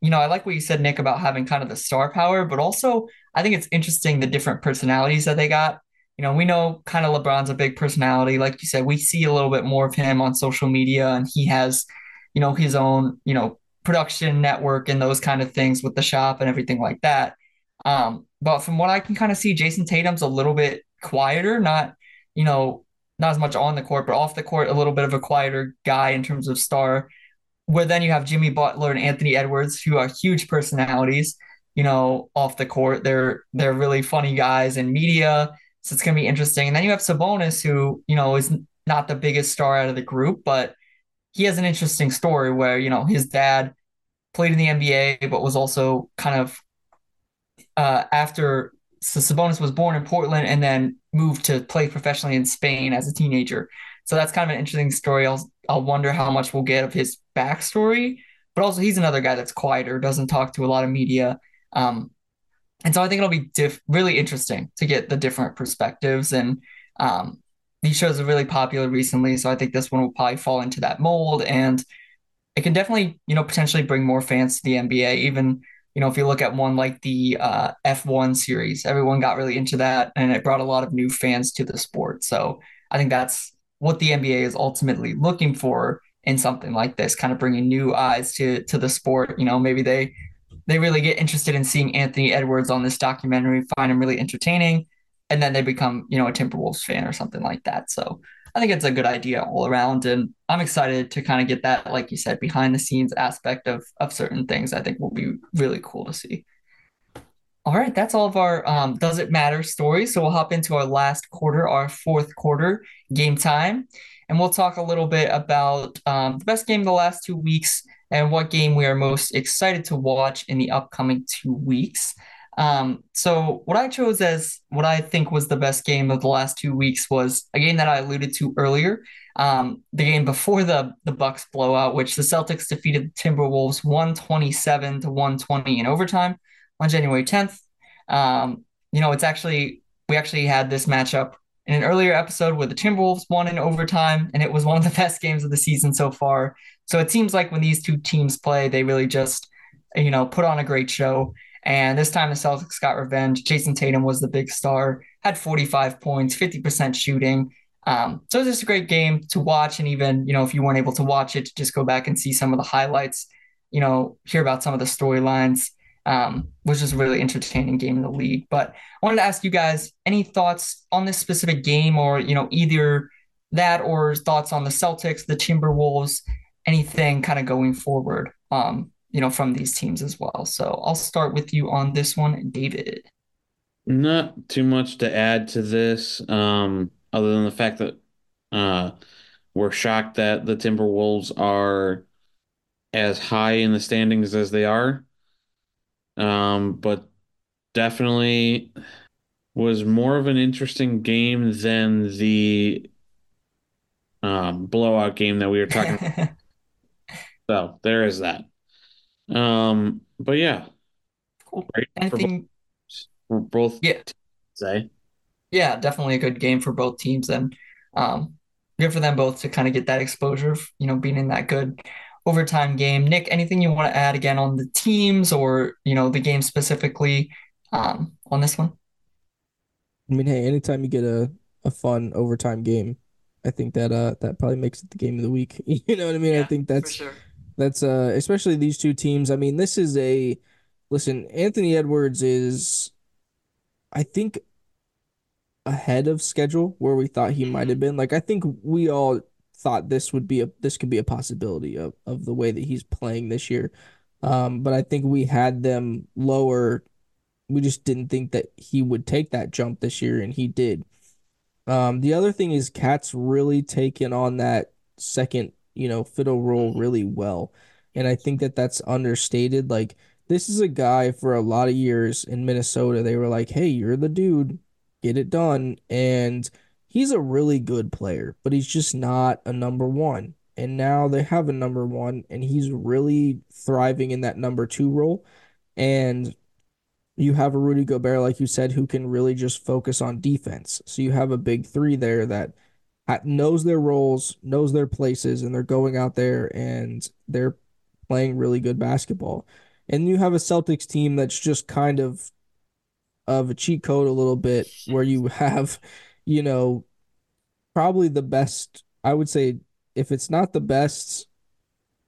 you know, I like what you said, Nick, about having kind of the star power, but also I think it's interesting the different personalities that they got. You know, we know kind of LeBron's a big personality. Like you said, we see a little bit more of him on social media, and he has, you know, his own, you know, production network and those kind of things with the shop and everything like that. Um, but from what I can kind of see, Jayson Tatum's a little bit quieter, not, you know, not as much on the court, but off the court, a little bit of a quieter guy in terms of star where then you have Jimmy Butler and Anthony Edwards, who are huge personalities, you know, off the court. They're they're really funny guys in media, so it's gonna be interesting. And then you have Sabonis, who you know is not the biggest star out of the group, but he has an interesting story where you know his dad played in the NBA, but was also kind of uh, after so Sabonis was born in Portland and then moved to play professionally in Spain as a teenager. So that's kind of an interesting story. I'll I'll wonder how much we'll get of his backstory, but also he's another guy that's quieter, doesn't talk to a lot of media. Um, and so I think it'll be diff- really interesting to get the different perspectives. And um, these shows are really popular recently, so I think this one will probably fall into that mold. And it can definitely, you know, potentially bring more fans to the NBA. Even, you know, if you look at one like the uh, F1 series, everyone got really into that, and it brought a lot of new fans to the sport. So I think that's what the NBA is ultimately looking for in something like this, kind of bringing new eyes to to the sport. You know, maybe they they really get interested in seeing Anthony Edwards on this documentary, find him really entertaining, and then they become, you know, a Timberwolves fan or something like that. So I think it's a good idea all around, and I'm excited to kind of get that, like you said, behind the scenes aspect of of certain things. I think will be really cool to see. All right, that's all of our um, Does It Matter stories. So we'll hop into our last quarter, our fourth quarter game time, and we'll talk a little bit about um, the best game of the last two weeks and what game we are most excited to watch in the upcoming two weeks. Um, so what I chose as what I think was the best game of the last two weeks was a game that I alluded to earlier. Um, the game before the the Bucks blowout, which the Celtics defeated the Timberwolves 127 to 120 in overtime on January 10th. Um, you know, it's actually we actually had this matchup in an earlier episode where the Timberwolves won in overtime, and it was one of the *laughs* best games of the season so far. So it seems like when these two teams play, they really just, you know, put on a great show. And this time the Celtics got revenge. Jayson Tatum was the big star, had 45 points, 50% shooting. Um, so it was just a great game to watch. And even, you know, if you weren't able to watch it, to just go back and see some of the highlights, you know, hear about some of the storylines um, was just a really entertaining game in the league. But I wanted to ask you guys any thoughts on this specific game, or you know, either that or thoughts on the Celtics, the Timberwolves, anything kind of going forward, um, you know, from these teams as well. So I'll start with you on this one, David. Not too much to add to this, um, other than the fact that uh, we're shocked that the Timberwolves are as high in the standings as they are. Um, but definitely was more of an interesting game than the um, blowout game that we were talking about. *laughs* So there is that. Um, but yeah, Cool. great for both, for both Yeah. say. Yeah, definitely a good game for both teams, and um, good for them both to kind of get that exposure, of, you know, being in that good overtime game. Nick, anything you want to add again on the teams or you know the game specifically um, on this one? I mean, hey, anytime you get a, a fun overtime game, I think that uh that probably makes it the game of the week. *laughs* You know what I mean? I think that's sure. that's uh especially these two teams. I mean, this is a listen, Anthony Edwards is I think ahead of schedule where we thought he might have Mhm. been. Like I think we all thought this would be a this could be a possibility of of the way that he's playing this year. Um, but I think we had them lower. We just didn't think that he would take that jump this year, and he did. Um, the other thing is KAT's really taken on that second, you know, fiddle role Mhm. really well. And I think that that's understated. Like, this is a guy for a lot of years in Minnesota. They were like, hey, you're the dude, get it done. And he's a really good player, but he's just not a number one. And now they have a number one, and he's really thriving in that number two role. And you have a Rudy Gobert, like you said, who can really just focus on defense. So you have a big three there that knows their roles, knows their places, and they're going out there and they're playing really good basketball. And you have a Celtics team that's just kind of of a cheat code a little bit, where you *laughs* have, you know, probably the best, I would say, if it's not the best,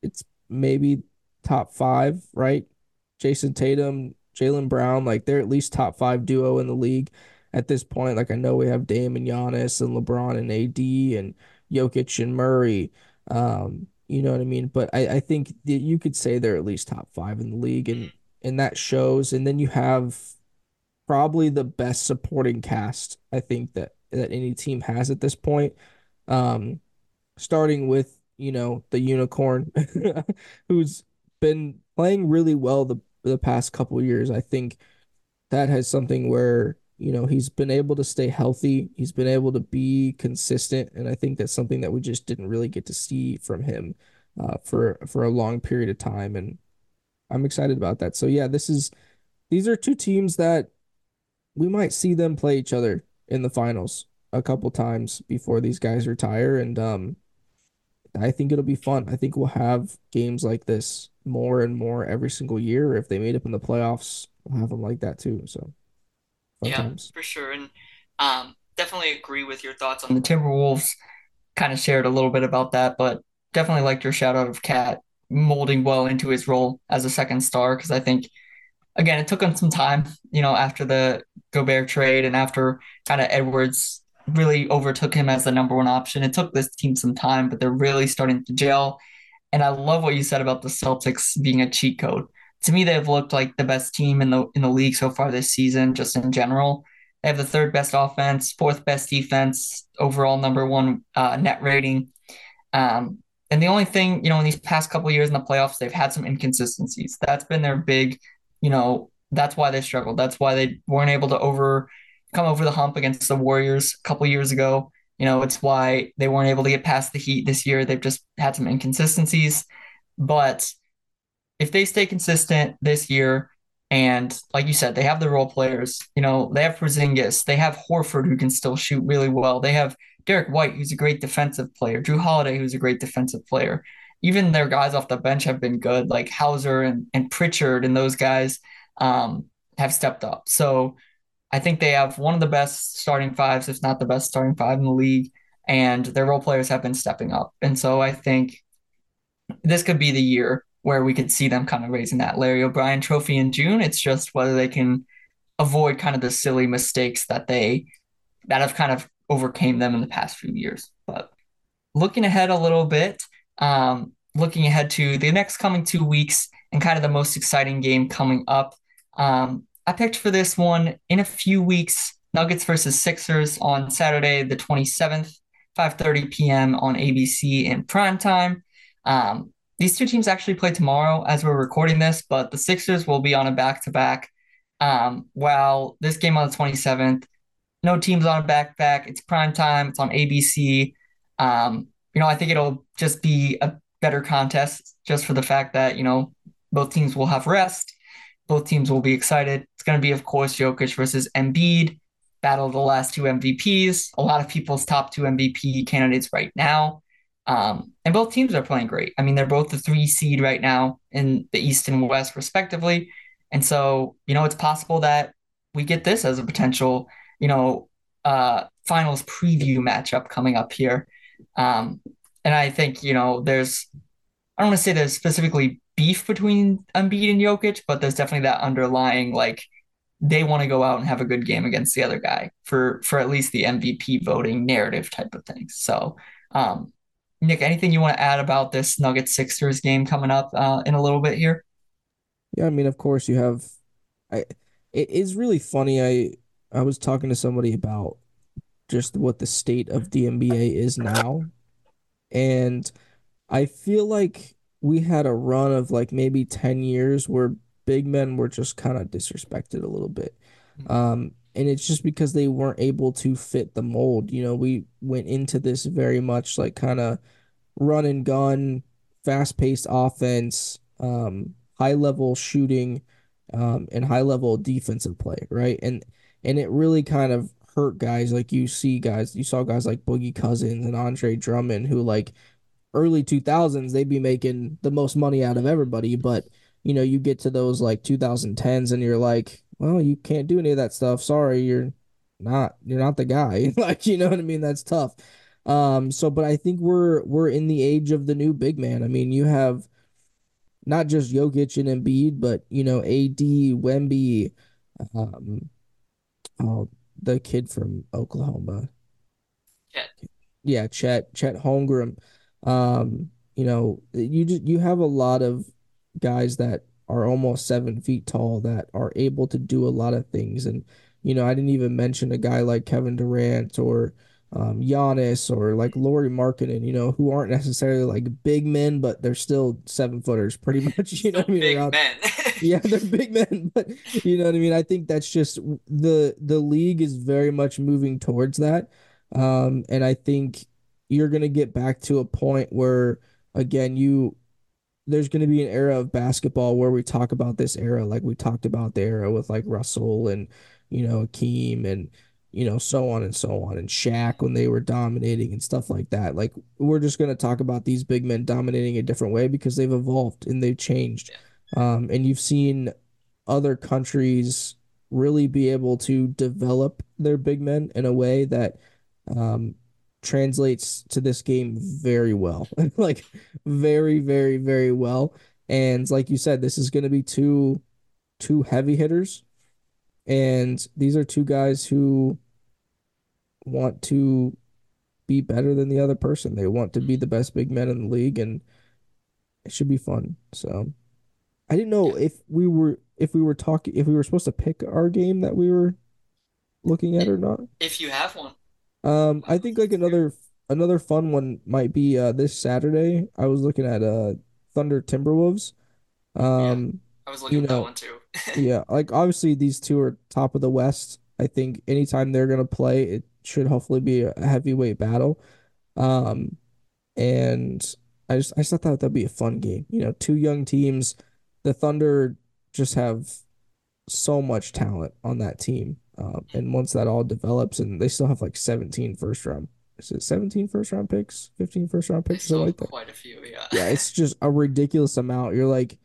it's maybe top five, right? Jayson Tatum, Jaylen Brown, like they're at least top five duo in the league at this point. Like I know we have Dame and Giannis and LeBron and AD and Jokic and Murray. Um, you know what I mean? But I, I think that you could say they're at least top five in the league and and that shows. And then you have probably the best supporting cast I think that that any team has at this point. Um, starting with, you know, the unicorn *laughs* who's been playing really well the the past couple years. I think that has something where, you know, he's been able to stay healthy, he's been able to be consistent, and I think that's something that we just didn't really get to see from him uh, for for a long period of time, and I'm excited about that. So yeah, this is these are two teams that we might see them play each other in the finals a couple times before these guys retire, and um I think it'll be fun. I think we'll have games like this more and more every single year. If they made up in the playoffs, we'll have them like that too. So Yeah, times. for sure. And um, definitely agree with your thoughts on the Timberwolves. Kind of shared a little bit about that, but definitely liked your shout out of KAT molding well into his role as a second star because I think again, it took him some time, you know, after the Gobert trade and after kind of Edwards really overtook him as the number one option. It took this team some time, but they're really starting to gel. And I love what you said about the Celtics being a cheat code. To me, they've looked like the best team in the in the league so far this season, just in general. They have the third best offense, fourth best defense, overall number one uh, net rating. Um, and the only thing, you know, in these past couple years in the playoffs, they've had some inconsistencies. That's been their big, you know, that's why they struggled. That's why they weren't able to over come over the hump against the Warriors a couple years ago. You know, it's why they weren't able to get past the Heat this year. They've just had some inconsistencies. But if they stay consistent this year, and like you said, they have the role players. You know, they have Porzingis, they have Horford who can still shoot really well. They have Derrick White, who's a great defensive player. Jrue Holiday, who's a great defensive player. Even their guys off the bench have been good, like Hauser and, and Pritchard, and those guys um, have stepped up. So I think they have one of the best starting fives, if not the best starting five in the league, and their role players have been stepping up. And so I think this could be the year where we could see them kind of raising that Larry O'Brien trophy in June. It's just whether they can avoid kind of the silly mistakes that they that have kind of overcame them in the past few years. But looking ahead a little bit, um, looking ahead to the next coming two weeks and kind of the most exciting game coming up. Um, I picked for this one in a few weeks Nuggets versus Sixers on Saturday, the 27th, 5:30 p.m. on ABC in prime time. Um, these two teams actually play tomorrow as we're recording this, but the Sixers will be on a back-to-back. Um, while this game on the 27th, no teams on a back-to-back. It's prime time. It's on ABC. Um, you know, I think it'll just be a better contest just for the fact that, you know, both teams will have rest. Both teams will be excited. It's going to be, of course, Jokic versus Embiid, battle of the last two MVPs. A lot of people's top two MVP candidates right now. Um, and both teams are playing great. I mean, they're both the three seed right now in the East and West, respectively. And so, you know, it's possible that we get this as a potential, you know, uh, finals preview matchup coming up here. Um, and I think, you know, there's I don't want to say there's specifically beef between Embiid and Jokic, but there's definitely that underlying like they want to go out and have a good game against the other guy for for at least the MVP voting narrative type of things. So, um, Nick, anything you want to add about this Nuggets Sixers game coming up uh, in a little bit here? Yeah, I mean, of course you have. I it is really funny. I I was talking to somebody about just what the state of the NBA is now, and I feel like we had a run of like maybe 10 years where big men were just kind of disrespected a little bit. Um, and it's just because they weren't able to fit the mold. You know, we went into this very much like kind of run and gun, fast paced offense, um, high level shooting, um, and high level defensive play, right? And and it really kind of hurt guys like you see guys you saw guys like Boogie Cousins and Andre Drummond who like early 2000s they'd be making the most money out of everybody but you know you get to those like 2010s and you're like well you can't do any of that stuff. Sorry you're not you're not the guy. *laughs* Like you know what I mean? That's tough. Um so but I think we're we're in the age of the new big man. I mean you have not just Jokic and Embiid but you know AD Wemby um oh the kid from Oklahoma Chet. yeah, Chet, Chet Holmgren. Um, you know, you just you have a lot of guys that are almost seven feet tall that are able to do a lot of things. And, you know, I didn't even mention a guy like Kevin Durant or um, Giannis or like Lauri Markkanen, you know, who aren't necessarily like big men, but they're still seven footers pretty *laughs* much. You know what I mean? Big They're men. *laughs* yeah, they're big men, *laughs* but you know what I mean. I think that's just the the league is very much moving towards that, um, and I think you're gonna get back to a point where again you there's gonna be an era of basketball where we talk about this era like we talked about the era with like Russell and you know Akeem and you know so on and so on and Shaq when they were dominating and stuff like that. Like we're just gonna talk about these big men dominating a different way because they've evolved and they've changed. Um, and you've seen other countries really be able to develop their big men in a way that um, translates to this game very well. *laughs* like very, very, very well. And like you said, this is going to be two two heavy hitters. And these are two guys who want to be better than the other person. They want to be the best big men in the league and it should be fun. So I didn't know if we were if we were talking if we were supposed to pick our game that we were looking at or not. if you have one. Um, I think like another another fun one might be uh this Saturday. I was looking at uh Thunder Timberwolves. Um, I was looking at that know- one too. Yeah, like obviously these two are top of the West. I think anytime they're gonna play, it should hopefully be a heavyweight battle. Um, and I just I just thought that'd be a fun game. You know, two young teams. The Thunder just have so much talent on that team. Um, and once that all develops, and they still have like 17 first round, is it 17 first round picks, 15 first round picks, something like that? quite a few, yeah. Yeah, it's just a ridiculous amount. You're like,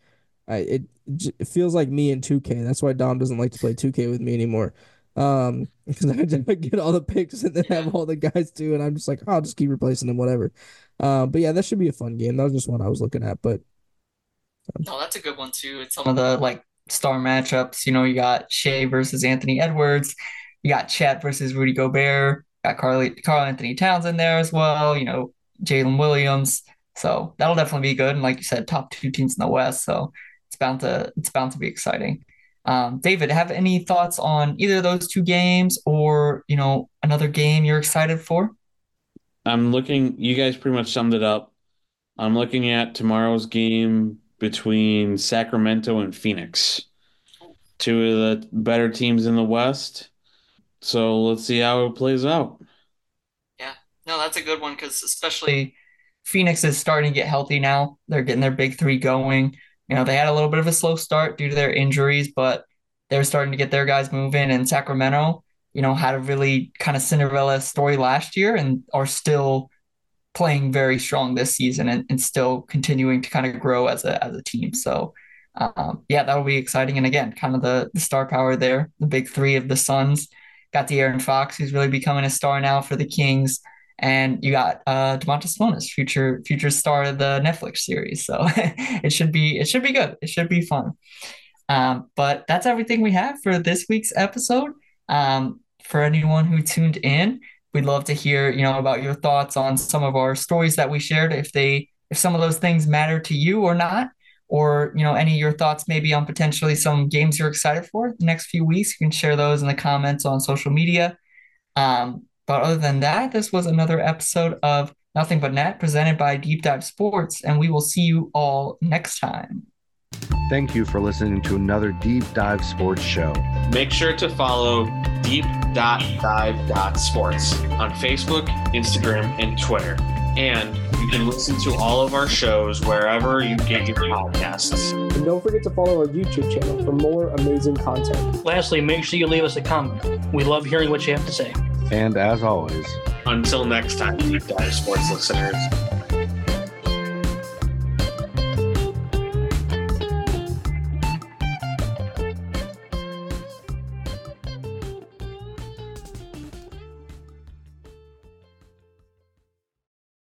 I, it, it feels like me in 2K. That's why Dom doesn't like to play 2K with me anymore. Um, *laughs* because I get all the picks and then have all the guys too, and I'm just like, oh, I'll just keep replacing them, whatever. Um, but yeah, that should be a fun game. That was just one I was looking at, but No, that's a good one too. It's some of the like star matchups. You know, you got Shai versus Anthony Edwards. You got Chet versus Rudy Gobert. Got Carly Karl Anthony Towns in there as well. You know, Jalen Williams. So that'll definitely be good. And like you said, top two teams in the West. So bound to it's bound to be exciting. Um, David, have any thoughts on either of those two games or you know another game you're excited for? I'm looking, you guys pretty much summed it up. I'm looking at tomorrow's game between Sacramento and Phoenix. Two of the better teams in the West. So let's see how it plays out. Yeah, no, that's a good one because especially Phoenix is starting to get healthy now. They're getting their big three going. You know, they had a little bit of a slow start due to their injuries, but they're starting to get their guys moving. And Sacramento, you know, had a really kind of Cinderella story last year and are still playing very strong this season and, and still continuing to kind of grow as a as a team. So um, yeah, that'll be exciting. And again, kind of the, the star power there, the big three of the Suns. Got De'Aaron Fox, who's really becoming a star now for the Kings. And you got uh Domantas Sabonis, future future star of the Netflix series. So *laughs* it should be it should be good. It should be fun. Um, but that's everything we have for this week's episode. Um, for anyone who tuned in, we'd love to hear you know about your thoughts on some of our stories that we shared. If they if some of those things matter to you or not or you know any of your thoughts maybe on potentially some games you're excited for the next few weeks you can share those in the comments on social media um, but other than that this was another episode of nothing but net presented by deep dive sports and we will see you all next time Thank you for listening to another Deep Dive Sports show. Make sure to follow deep.dive.sports on Facebook, Instagram, and Twitter. And you can listen to all of our shows wherever you get your podcasts. And don't forget to follow our YouTube channel for more amazing content. Lastly, make sure you leave us a comment. We love hearing what you have to say. And as always, Until next time, Deep Dive Sports listeners.